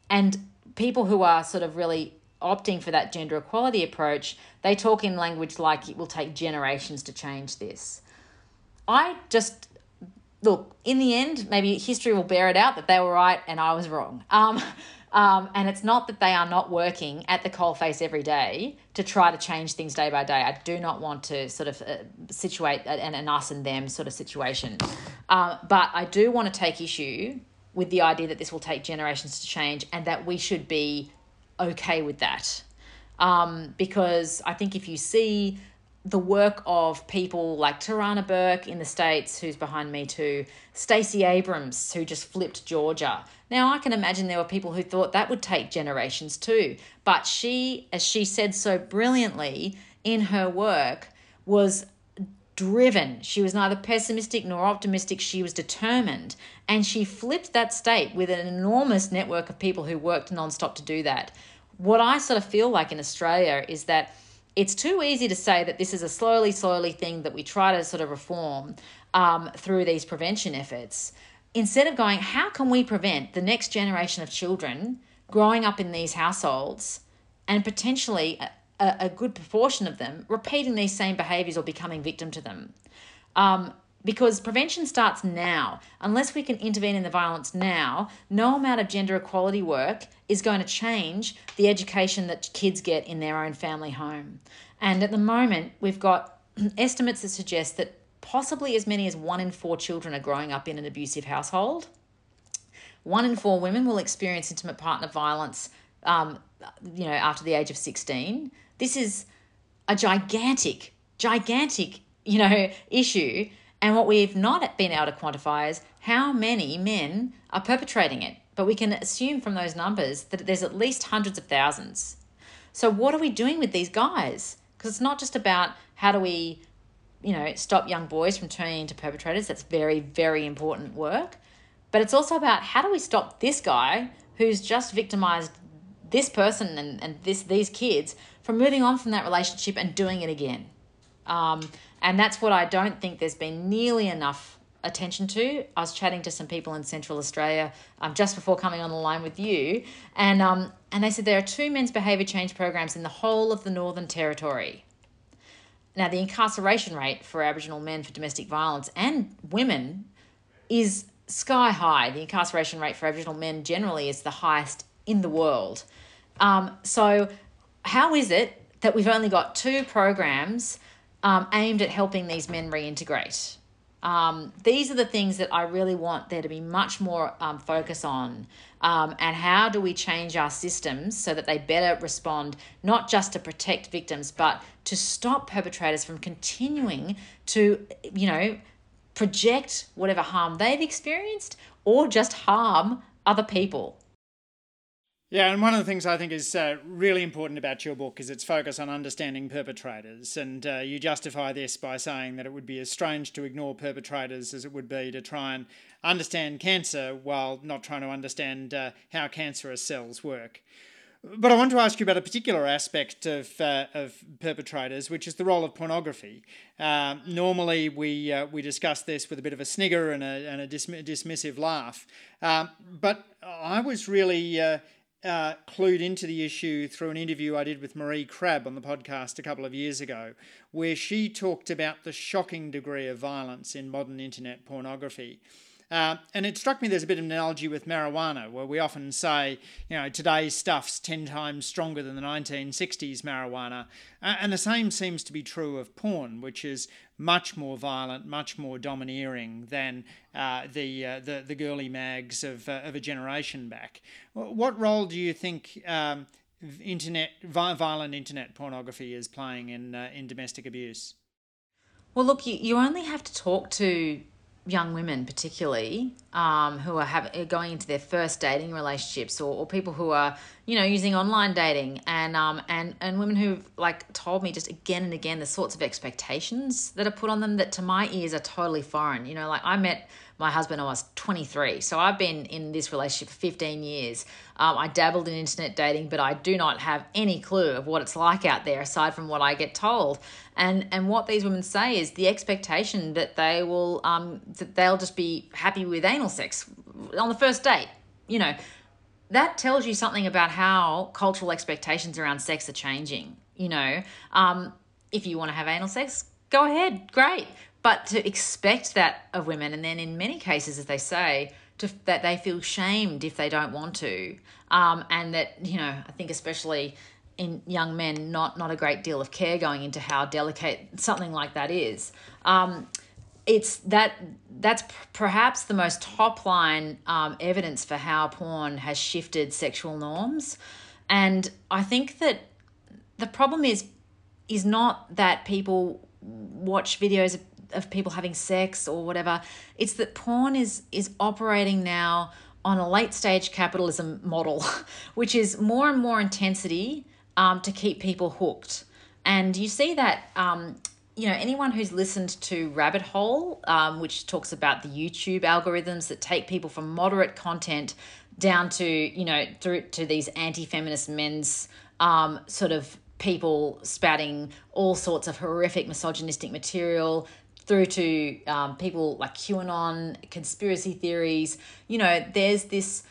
And people who are sort of really opting for that gender equality approach, they talk in language like it will take generations to change this. I just look, in the end, maybe history will bear it out that they were right and I was wrong. Um, *laughs* um, and it's not that they are not working at the coalface every day to try to change things day by day. I do not want to sort of uh, situate an, an us and them sort of situation. Uh, but I do want to take issue with the idea that this will take generations to change and that we should be okay with that. Um, because I think if you see the work of people like Tarana Burke in the States, who's behind me too, Stacey Abrams, who just flipped Georgia. Now, I can imagine there were people who thought that would take generations too. But she, as she said so brilliantly in her work, was driven. She was neither pessimistic nor optimistic. She was determined. And she flipped that state with an enormous network of people who worked nonstop to do that. What I sort of feel like in Australia is that it's too easy to say that this is a slowly, slowly thing that we try to sort of reform um, through these prevention efforts. Instead of going, how can we prevent the next generation of children growing up in these households and potentially a, a good proportion of them repeating these same behaviors or becoming victim to them? Um, because prevention starts now. Unless we can intervene in the violence now, no amount of gender equality work is going to change the education that kids get in their own family home. And at the moment, we've got *clears throat* estimates that suggest that possibly as many as one in four children are growing up in an abusive household. One in four women will experience intimate partner violence, um, you know, after the age of 16. This is a gigantic, gigantic, you know, *laughs* issue and what we've not been able to quantify is how many men are perpetrating it. But we can assume from those numbers that there's at least hundreds of thousands. So, what are we doing with these guys? Because it's not just about how do we, you know, stop young boys from turning into perpetrators. That's very, very important work. But it's also about how do we stop this guy who's just victimized this person and, and this these kids from moving on from that relationship and doing it again. Um, and that's what I don't think there's been nearly enough attention to. I was chatting to some people in Central Australia um, just before coming on the line with you, and um, and they said there are two men's behaviour change programs in the whole of the Northern Territory. Now, the incarceration rate for Aboriginal men for domestic violence and women is sky high. The incarceration rate for Aboriginal men generally is the highest in the world. Um, so, how is it that we've only got two programs um, aimed at helping these men reintegrate. Um, these are the things that I really want there to be much more um, focus on. Um, and how do we change our systems so that they better respond not just to protect victims, but to stop perpetrators from continuing to, you know, project whatever harm they've experienced or just harm other people. Yeah, and one of the things I think is uh, really important about your book is its focus on understanding perpetrators. And uh, you justify this by saying that it would be as strange to ignore perpetrators as it would be to try and understand cancer while not trying to understand uh, how cancerous cells work. But I want to ask you about a particular aspect of, uh, of perpetrators, which is the role of pornography. Uh, normally, we, uh, we discuss this with a bit of a snigger and a, and a dismissive laugh. Um, but I was really uh, clued into the issue through an interview I did with Maree Crabbe on the podcast a couple of years ago, where she talked about the shocking degree of violence in modern internet pornography. Uh, and it struck me there's a bit of an analogy with marijuana, where we often say, you know, today's stuff's 10 times stronger than the 1960s marijuana. Uh, and the same seems to be true of porn, which is much more violent, much more domineering than uh, the, uh, the, the girly mags of, uh, of a generation back. What role do you think um, internet violent internet pornography is playing in, uh, in domestic abuse? Well, look, you, you only have to talk to young women, particularly, um, who are have, going into their first dating relationships, or, or people who are, you know, using online dating, and um, and and women who've like told me just again and again the sorts of expectations that are put on them that to my ears are totally foreign. You know, like I met my husband I was 23. So I've been in this relationship for 15 years. Um, I dabbled in internet dating, but I do not have any clue of what it's like out there aside from what I get told. And and what these women say is the expectation that they will um, that they'll just be happy with anal sex on the first date. You know, that tells you something about how cultural expectations around sex are changing. You know, um, if you want to have anal sex, go ahead, great but to expect that of women and then in many cases as they say to, that they feel shamed if they don't want to. Um, and that you know i think especially in young men not not a great deal of care going into how delicate something like that is. Um, it's that that's perhaps the most top line um, evidence for how porn has shifted sexual norms. And i think that the problem is is not that people watch videos of of people having sex or whatever. It's that porn is is operating now on a late stage capitalism model, *laughs* which is more and more intensity um, to keep people hooked. And you see that, um, you know, anyone who's listened to Rabbit Hole, um, which talks about the YouTube algorithms that take people from moderate content down to, you know, through to these anti feminist men's um, sort of people spouting all sorts of horrific misogynistic material through to um, people like QAnon, conspiracy theories. You know, there's this,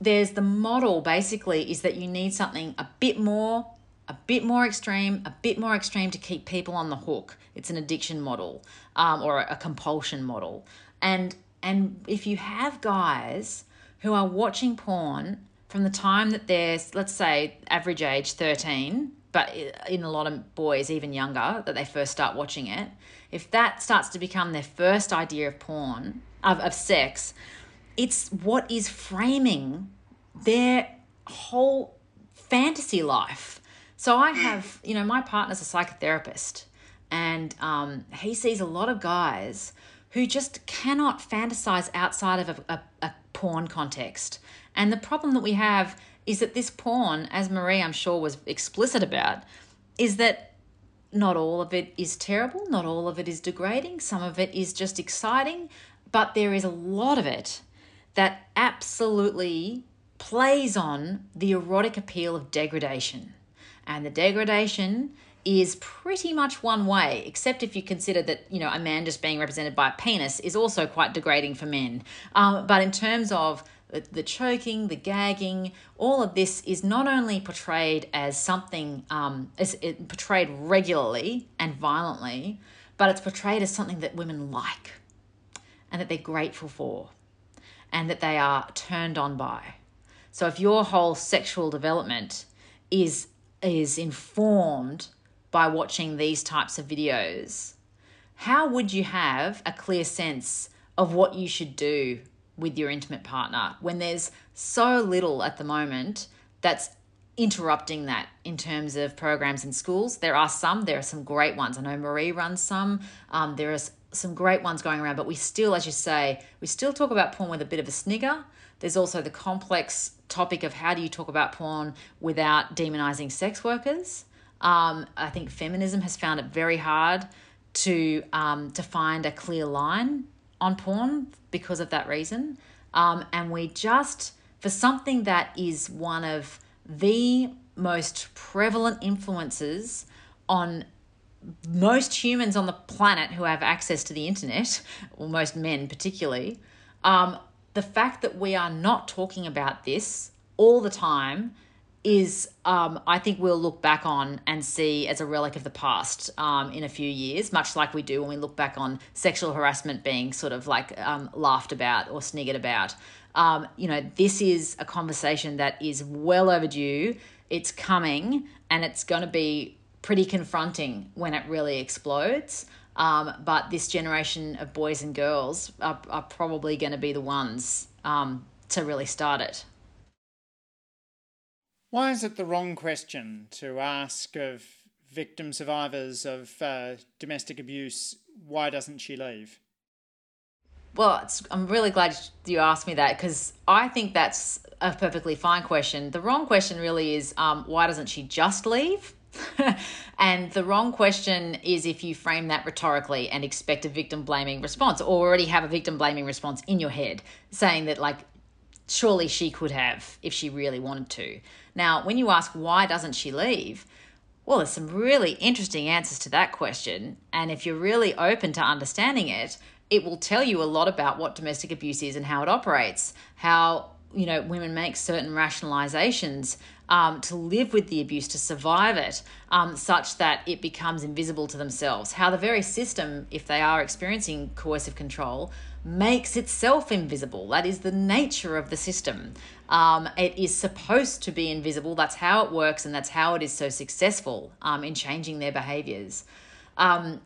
there's the model basically is that you need something a bit more, a bit more extreme, a bit more extreme to keep people on the hook. It's an addiction model um, or a compulsion model. And and if you have guys who are watching porn from the time that they're, let's say, average age 13, but in a lot of boys, even younger, that they first start watching it, if that starts to become their first idea of porn, of, of sex, it's what is framing their whole fantasy life. So I have, you know, my partner's a psychotherapist, and um, he sees a lot of guys who just cannot fantasize outside of a, a, a porn context. And the problem that we have is that this porn, as Maree, I'm sure, was explicit about, is that not all of it is terrible, not all of it is degrading, some of it is just exciting, but there is a lot of it that absolutely plays on the erotic appeal of degradation. And the degradation is pretty much one way, except if you consider that, you know, a man just being represented by a penis is also quite degrading for men. Um, but in terms of the choking, the gagging, all of this is not only portrayed as something, um, as it portrayed regularly and violently, but it's portrayed as something that women like and that they're grateful for and that they are turned on by. So if your whole sexual development is is informed by watching these types of videos, how would you have a clear sense of what you should do with your intimate partner when there's so little at the moment that's interrupting that in terms of programs in schools. There are some, there are some great ones. I know Maree runs some. Um, there are some great ones going around, but we still, as you say, we still talk about porn with a bit of a snigger. There's also the complex topic of how do you talk about porn without demonizing sex workers. Um, I think feminism has found it very hard to um, to find a clear line on porn because of that reason. Um, and we just, for something that is one of the most prevalent influences on most humans on the planet who have access to the internet, *laughs* or most men particularly, um, the fact that we are not talking about this all the time is um, I think we'll look back on and see as a relic of the past um, in a few years, much like we do when we look back on sexual harassment being sort of like um, laughed about or sniggered about. Um, you know, this is a conversation that is well overdue. It's coming and it's going to be pretty confronting when it really explodes. Um, but this generation of boys and girls are, are probably going to be the ones um, to really start it. Why is it the wrong question to ask of victim survivors of uh, domestic abuse, why doesn't she leave? Well, I'm really glad you asked me that because I think that's a perfectly fine question. The wrong question really is um, why doesn't she just leave? *laughs* and the wrong question is if you frame that rhetorically and expect a victim blaming response or already have a victim blaming response in your head saying that, like, surely she could have if she really wanted to. Now, when you ask why doesn't she leave, well, there's some really interesting answers to that question. And if you're really open to understanding it, it will tell you a lot about what domestic abuse is and how it operates, how you know women make certain rationalizations um, to live with the abuse to survive it um, such that it becomes invisible to themselves how the very system if they are experiencing coercive control makes itself invisible. That is the nature of the system. Um, it is supposed to be invisible. That's how it works and that's how it is so successful um, in changing their behaviors. Um,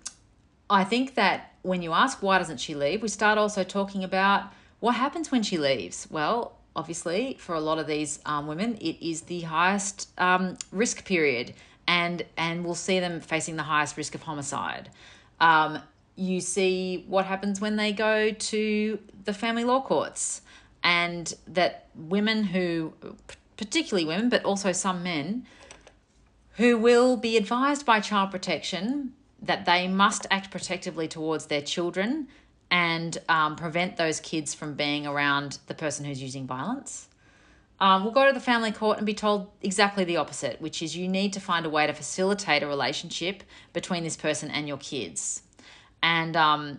i think that when you ask why doesn't she leave? we start also talking about what happens when she leaves. Well obviously, for a lot of these um, women, it is the highest um, risk period, and and we'll see them facing the highest risk of homicide. Um, you see what happens when they go to the family law courts, and that women who, particularly women, but also some men, who will be advised by child protection that they must act protectively towards their children and um, prevent those kids from being around the person who's using violence. Um, we'll go to the family court and be told exactly the opposite, which is you need to find a way to facilitate a relationship between this person and your kids. And um,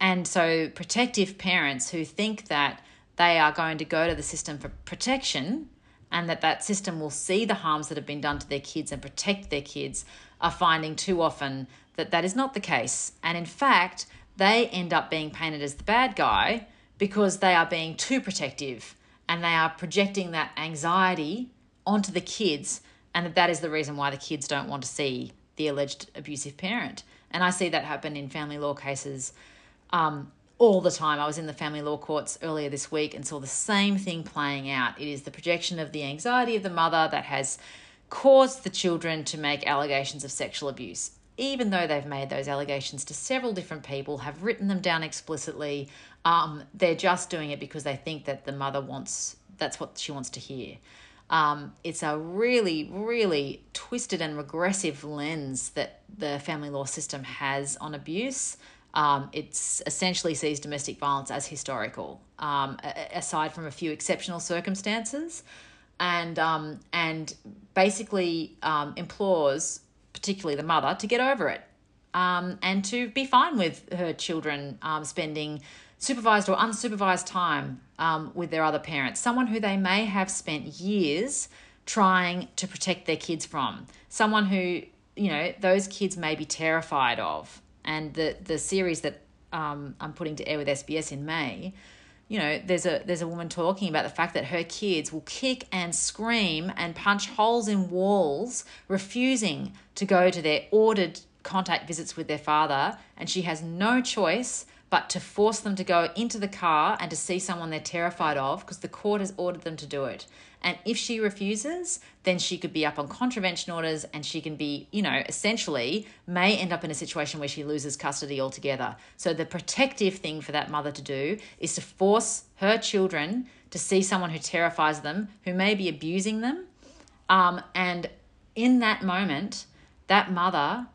and so protective parents who think that they are going to go to the system for protection and that that system will see the harms that have been done to their kids and protect their kids are finding too often that that is not the case. And in fact, they end up being painted as the bad guy because they are being too protective and they are projecting that anxiety onto the kids and that that is the reason why the kids don't want to see the alleged abusive parent and i see that happen in family law cases um, all the time. I was in the family law courts earlier this week and saw the same thing playing out. It is the projection of the anxiety of the mother that has caused the children to make allegations of sexual abuse. Even though they've made those allegations to several different people, have written them down explicitly, um, they're just doing it because they think that the mother wants, that's what she wants to hear. Um, it's a really, really twisted and regressive lens that the family law system has on abuse. Um, it's essentially sees domestic violence as historical, um, aside from a few exceptional circumstances, and um, and basically um, implores particularly the mother, to get over it um, and to be fine with her children um, spending supervised or unsupervised time um, with their other parents, someone who they may have spent years trying to protect their kids from, someone who, you know, those kids may be terrified of. And the, the series that um, I'm putting to air with SBS in May you know there's a there's a woman talking about the fact that her kids will kick and scream and punch holes in walls refusing to go to their ordered contact visits with their father. And she has no choice but to force them to go into the car and to see someone they're terrified of because the court has ordered them to do it and if she refuses, then she could be up on contravention orders and she can be, you know, essentially may end up in a situation where she loses custody altogether. So the protective thing for that mother to do is to force her children to see someone who terrifies them, who may be abusing them. Um, and in that moment, that mother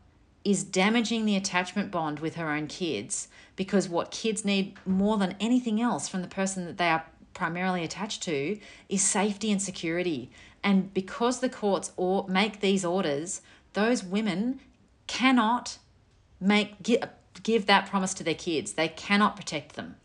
is damaging the attachment bond with her own kids because what kids need more than anything else from the person that they are primarily attached to is safety and security. And because the courts or make these orders, those women cannot make give, give that promise to their kids. They cannot protect them.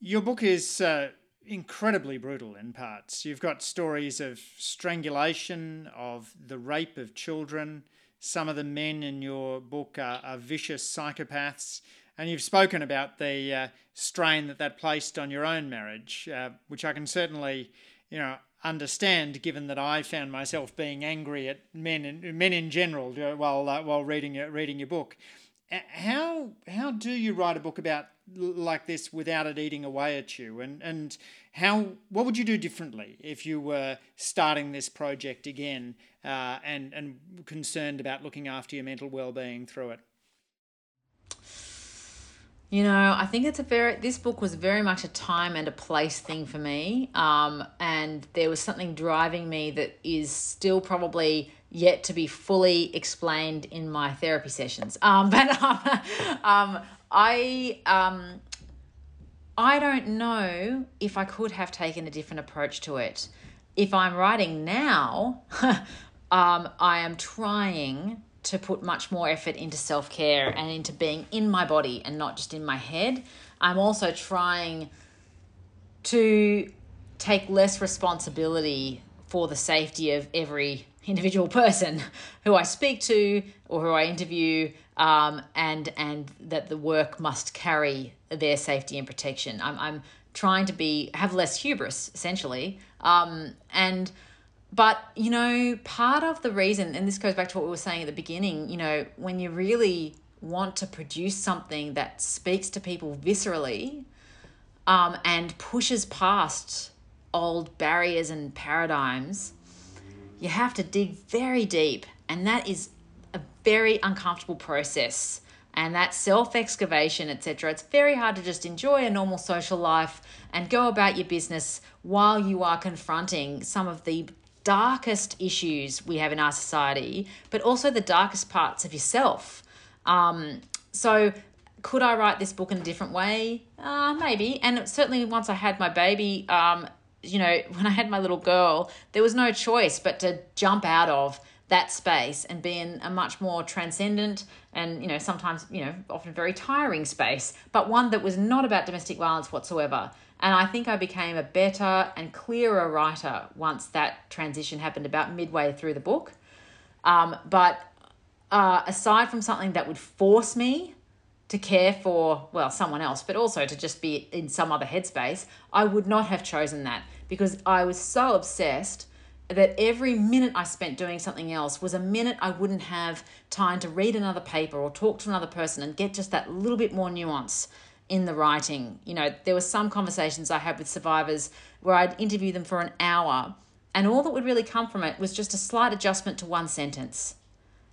Your book is uh, incredibly brutal in parts. You've got stories of strangulation, of the rape of children. Some of the men in your book are, are vicious psychopaths. And you've spoken about the uh, strain that that placed on your own marriage, uh, which I can certainly, you know, understand, given that I found myself being angry at men in, men in general uh, while uh, while reading reading your book. How how do you write a book about like this without it eating away at you? And and how what would you do differently if you were starting this project again uh, and and concerned about looking after your mental well being through it? You know, I think it's a very, this book was very much a time and a place thing for me. Um, and there was something driving me that is still probably yet to be fully explained in my therapy sessions. Um, *laughs* but um, um, I, um, I don't know if I could have taken a different approach to it. If I'm writing now, *laughs* um, I am trying to put much more effort into self care and into being in my body and not just in my head. I'm also trying to take less responsibility for the safety of every individual person who I speak to or who I interview, um, and and that the work must carry their safety and protection. I'm I'm trying to be have less hubris essentially, um, and but you know part of the reason, and this goes back to what we were saying at the beginning. You know when you really want to produce something that speaks to people viscerally, um, and pushes past old barriers and paradigms you have to dig very deep, and that is a very uncomfortable process. And that self excavation, etc., it's very hard to just enjoy a normal social life and go about your business while you are confronting some of the darkest issues we have in our society, but also the darkest parts of yourself. Um, so, could I write this book in a different way? Uh, maybe. And certainly, once I had my baby, um, you know, *laughs* when I had my little girl, there was no choice but to jump out of that space and be in a much more transcendent and, you know, sometimes, you know, often very tiring space, but one that was not about domestic violence whatsoever. And I think I became a better and clearer writer once that transition happened about midway through the book. Um, but uh, aside from something that would force me to care for, well, someone else, but also to just be in some other headspace, I would not have chosen that because I was so obsessed that every minute I spent doing something else was a minute I wouldn't have time to read another paper or talk to another person and get just that little bit more nuance in the writing. You know, there were some conversations I had with survivors where I'd interview them for an hour and all that would really come from it was just a slight adjustment to one sentence.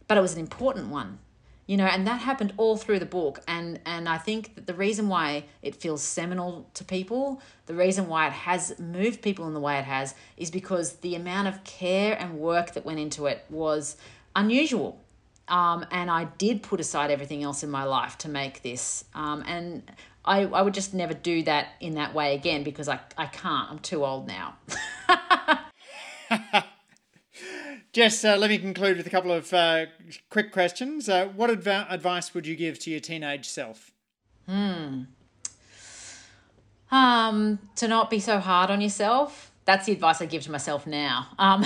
But it was an important one you know and that happened all through the book and and i think that the reason why it feels seminal to people the reason why it has moved people in the way it has is because the amount of care and work that went into it was unusual. Um, and i did put aside everything else in my life to make this. Um, and I, I would just never do that in that way again because I, I can't. I'm too old now *laughs* *laughs* Jess, uh, let me conclude with a couple of uh, quick questions. Uh, what adv- advice would you give to your teenage self? Hmm. Um, to not be so hard on yourself. That's the advice I give to myself now. Um,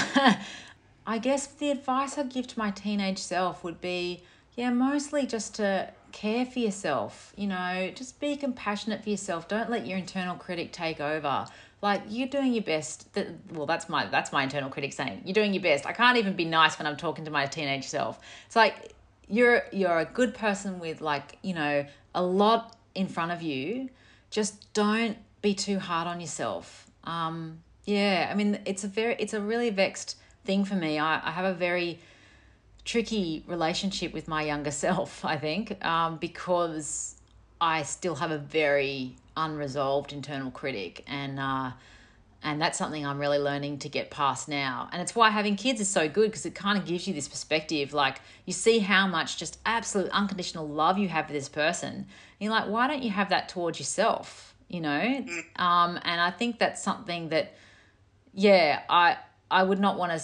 *laughs* I guess the advice I'd give to my teenage self would be, yeah, mostly just to care for yourself. You know, just be compassionate for yourself. Don't let your internal critic take over like you're doing your best. That well that's my that's my internal critic saying you're doing your best. I can't even be nice when i'm talking to my teenage self. It's like you're you're a good person with like you know a lot in front of you. Just don't be too hard on yourself. Um yeah i mean it's a very it's a really vexed thing for me. I, I have a very tricky relationship with my younger *laughs* self i think um because i still have a very unresolved internal critic and uh, and that's something I'm really learning to get past now. And it's why having kids is so good because it kind of gives you this perspective. Like you see how much just absolute unconditional love you have for this person. And you're like, why don't you have that towards yourself? You know? Mm. Um, and I think that's something that, yeah, I I would not want to.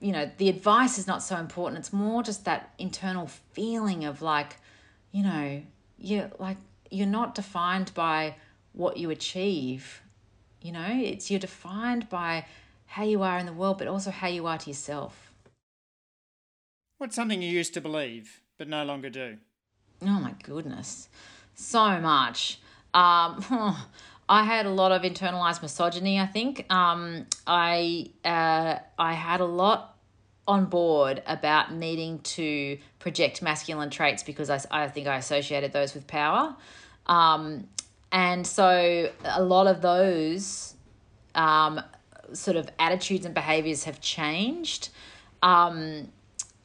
You know, the advice is not so important. It's more just that internal feeling of like, you know, you're like you're not defined by what you achieve. You know, it's you're defined by how you are in the world, but also how you are to yourself. What's something you used to believe but no longer do? Oh my goodness, so much. Um, *laughs* I had a lot of internalized misogyny. I think um, I uh, I had a lot on board about needing to project masculine traits because I, I think I associated those with power. Um, and so a lot of those um, sort of attitudes and behaviors have changed. Um,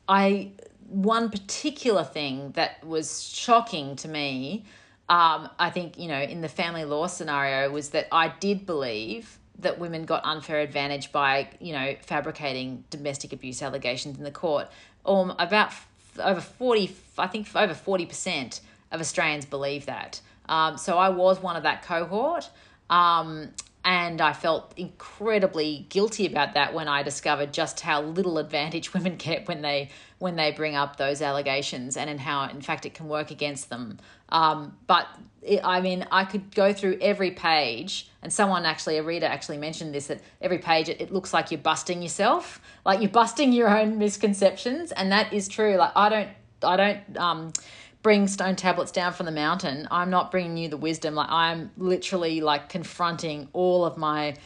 I one particular thing that was shocking to me um, I think, you know, in the family law scenario was that I did believe that women got unfair advantage by, you know, fabricating domestic abuse allegations in the court. Um, about over 40, I think over 40% of Australians believe that. Um, so I was one of that cohort. Um, and I felt incredibly guilty about that when I discovered just how little advantage *laughs* women get when they when they bring up those allegations and in how in fact it can work against them. Um, but it, I mean, I could go through every page, and someone actually, a reader actually mentioned this that every page it, it looks like you're busting yourself, like you're busting your own misconceptions, and that is true. Like I don't, I don't. Um, bring stone tablets down from the mountain. I'm not bringing you the wisdom. Like I'm literally like confronting all of my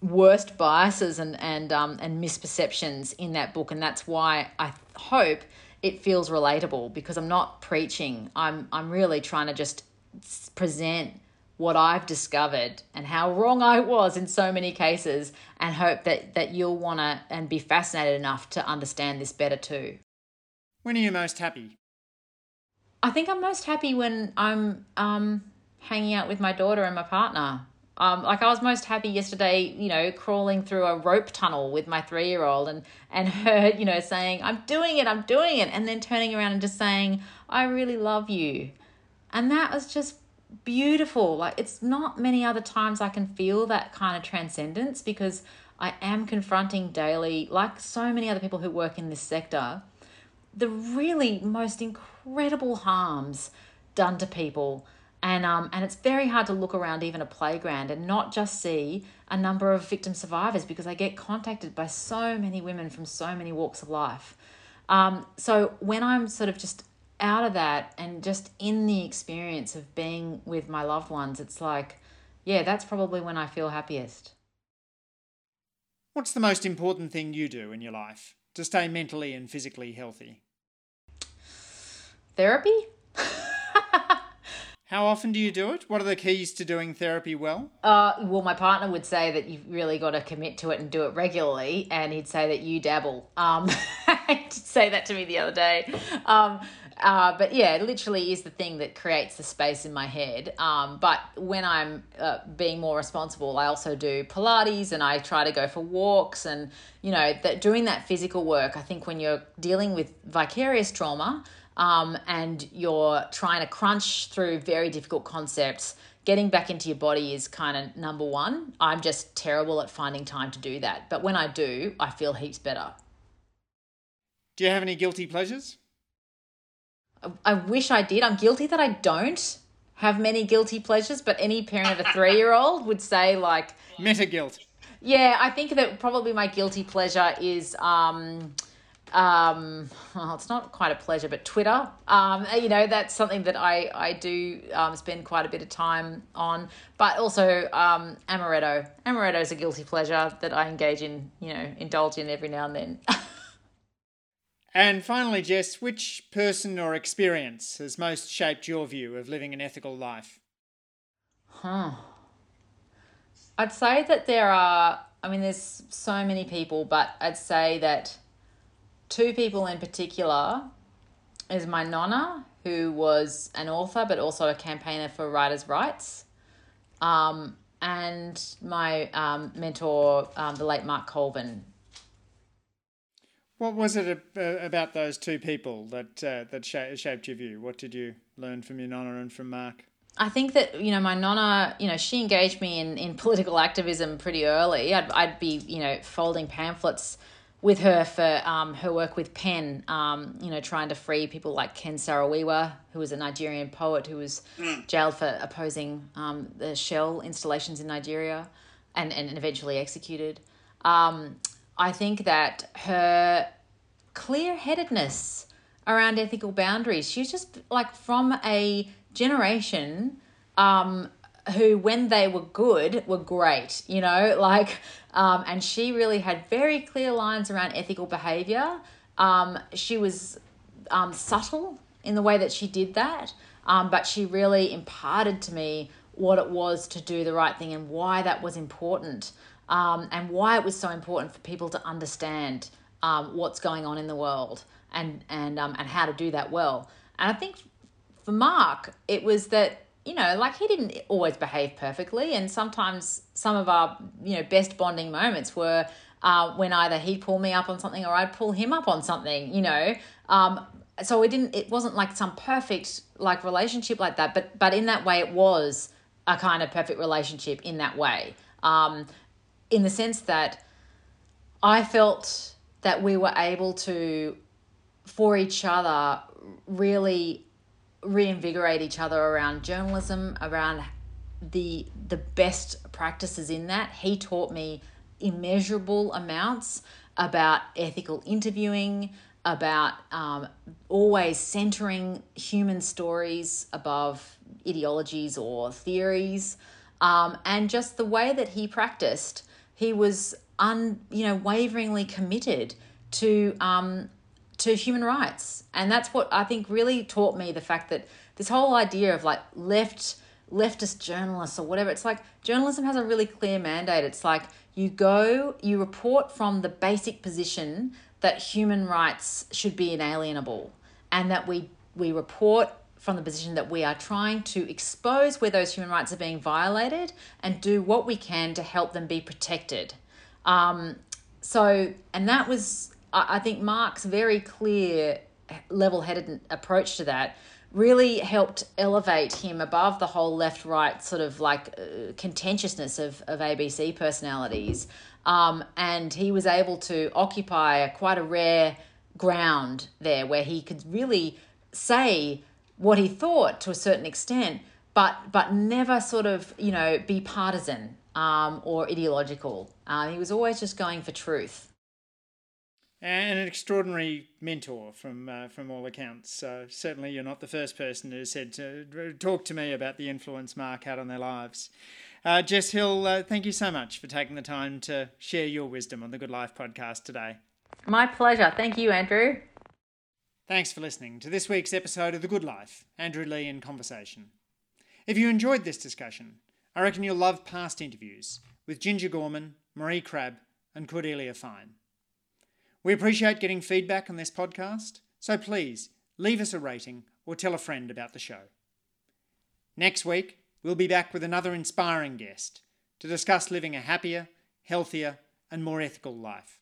worst biases and and um and misperceptions in that book, and that's why I hope it feels relatable because I'm not preaching. I'm I'm really trying to just present what I've discovered and how wrong I was in so many cases and hope that that you'll want to and be fascinated enough to understand this better too. When are you most happy? I think I'm most happy when I'm um, hanging out with my daughter and my partner. Um, like I was most happy yesterday, you know, crawling through a rope tunnel with my three year old and and her, you know, saying, I'm doing it, I'm doing it, and then turning around and just saying, I really love you. And that was just beautiful. Like it's not many other times I can feel that kind of transcendence because I am confronting daily, like so many other people who work in this sector, the really most incredible incredible harms done to people and um and it's very hard to look around even a playground and not just see a number of victim survivors because I get contacted by so many women from so many walks of life. Um, so when I'm sort of just out of that and just in the experience of being with my loved ones, it's like, yeah, that's probably when I feel happiest. What's the most important thing you do in your life to stay mentally and physically healthy? Therapy? *laughs* How often do you do it? What are the keys to doing therapy well? Uh, well, my partner would say that you've really got to commit to it and do it regularly, and he'd say that you dabble. Um, *laughs* he did say that to me the other day. Um, uh, but yeah, it literally is the thing that creates the space in my head. Um, but when I'm uh, being more responsible, I also do Pilates and I try to go for walks and you know that doing that physical work. I think when you're dealing with vicarious trauma um, and you're trying to crunch through very difficult concepts, getting back into your body is kind of number one. I'm just terrible at finding time to do that. But when I do, I feel heaps better. Do you have any guilty pleasures? I wish I did. I'm guilty that I don't have many guilty pleasures, but any parent of a three year old would say, like, meta guilt. Yeah, I think that probably my guilty pleasure is. Um, um, well, it's not quite a pleasure, but Twitter. Um, you know, that's something that I I do um, spend quite a bit of time on. But also um, amaretto. Amaretto is a guilty pleasure that I engage in. You know, indulge in every now and then. *laughs* and finally, Jess, which person or experience has most shaped your view of living an ethical life? Huh. I'd say that there are. I mean, there's so many people, but I'd say that two people in particular is my nonna, who was an author but also a campaigner for writers' rights, um, and my um, mentor, um, the late Mark Colvin. What was it about those two people that uh, that shaped your view? What did you learn from your nonna and from Mark? I think that you know my nonna, you know, she engaged me in, in *laughs* political activism pretty early. I'd I'd be you know folding pamphlets with her for um, her work with PEN, um, you know, trying to free people like Ken Saro-Wiwa, who was a Nigerian poet who was mm. jailed for opposing um, the shell installations in Nigeria and, and eventually executed. Um, I think that her clear headedness around ethical boundaries, she's just like from a generation um, who, when they were good, were great, you know, like, um, and she really had very clear lines around ethical behavior. Um, she was um, subtle in the way that she did that, um, but she really imparted to me what it was to do the right thing and why that was important, um, and why it was so important for people to understand um, what's going on in the world and and um, and how to do that well. And I think for Mark, it was that you know, like he didn't always behave perfectly, and sometimes some of our you know best bonding moments were uh, when either he'd pull me up on something or I'd pull him up on something. You know, um, so it didn't. It wasn't like some perfect like relationship like that, but but in that way, it was a kind of perfect relationship in that way. Um, in the sense that I felt that we were able to, for each other, really reinvigorate each other around journalism, around the the best practices in that. He taught me immeasurable amounts about ethical interviewing, about um, always centering human stories above ideologies or theories, um, and just the way that he practiced. He was un you know waveringly committed to um, to human rights. And that's what I think really taught me the fact that this whole idea of like left leftist journalists or whatever, it's like journalism has a really clear mandate. It's like you go, you report from the basic position that human rights should be inalienable and that we we report from the position that we are trying to expose where those human rights are being violated and do what we can to help them be protected. Um, so, and that was I think Mark's very clear, level headed approach to that really helped elevate him above the whole left right sort of like uh, contentiousness of, of ABC personalities. Um, and he was able to occupy a, quite a rare ground there where he could really say what he thought to a certain extent, but but never sort of you know be partisan um, or ideological. Uh, he was always just going for truth and an extraordinary mentor from uh, from all accounts. So certainly, you're not the first person who said to talk to me about the influence Mark had on their lives. Uh, Jess Hill, uh, thank you so much for taking the time to share your wisdom on the Good Life podcast today. My pleasure. Thank you, Andrew. Thanks for listening to this week's episode of The Good Life, Andrew Leigh in Conversation. If you enjoyed this discussion, I reckon you'll love past interviews with Ginger Gorman, Maree Crabbe, and Cordelia Fine. We appreciate getting feedback on this podcast, so please leave us a rating or tell a friend about the show. Next week, we'll be back with another inspiring guest to discuss living a happier, healthier, and more ethical life.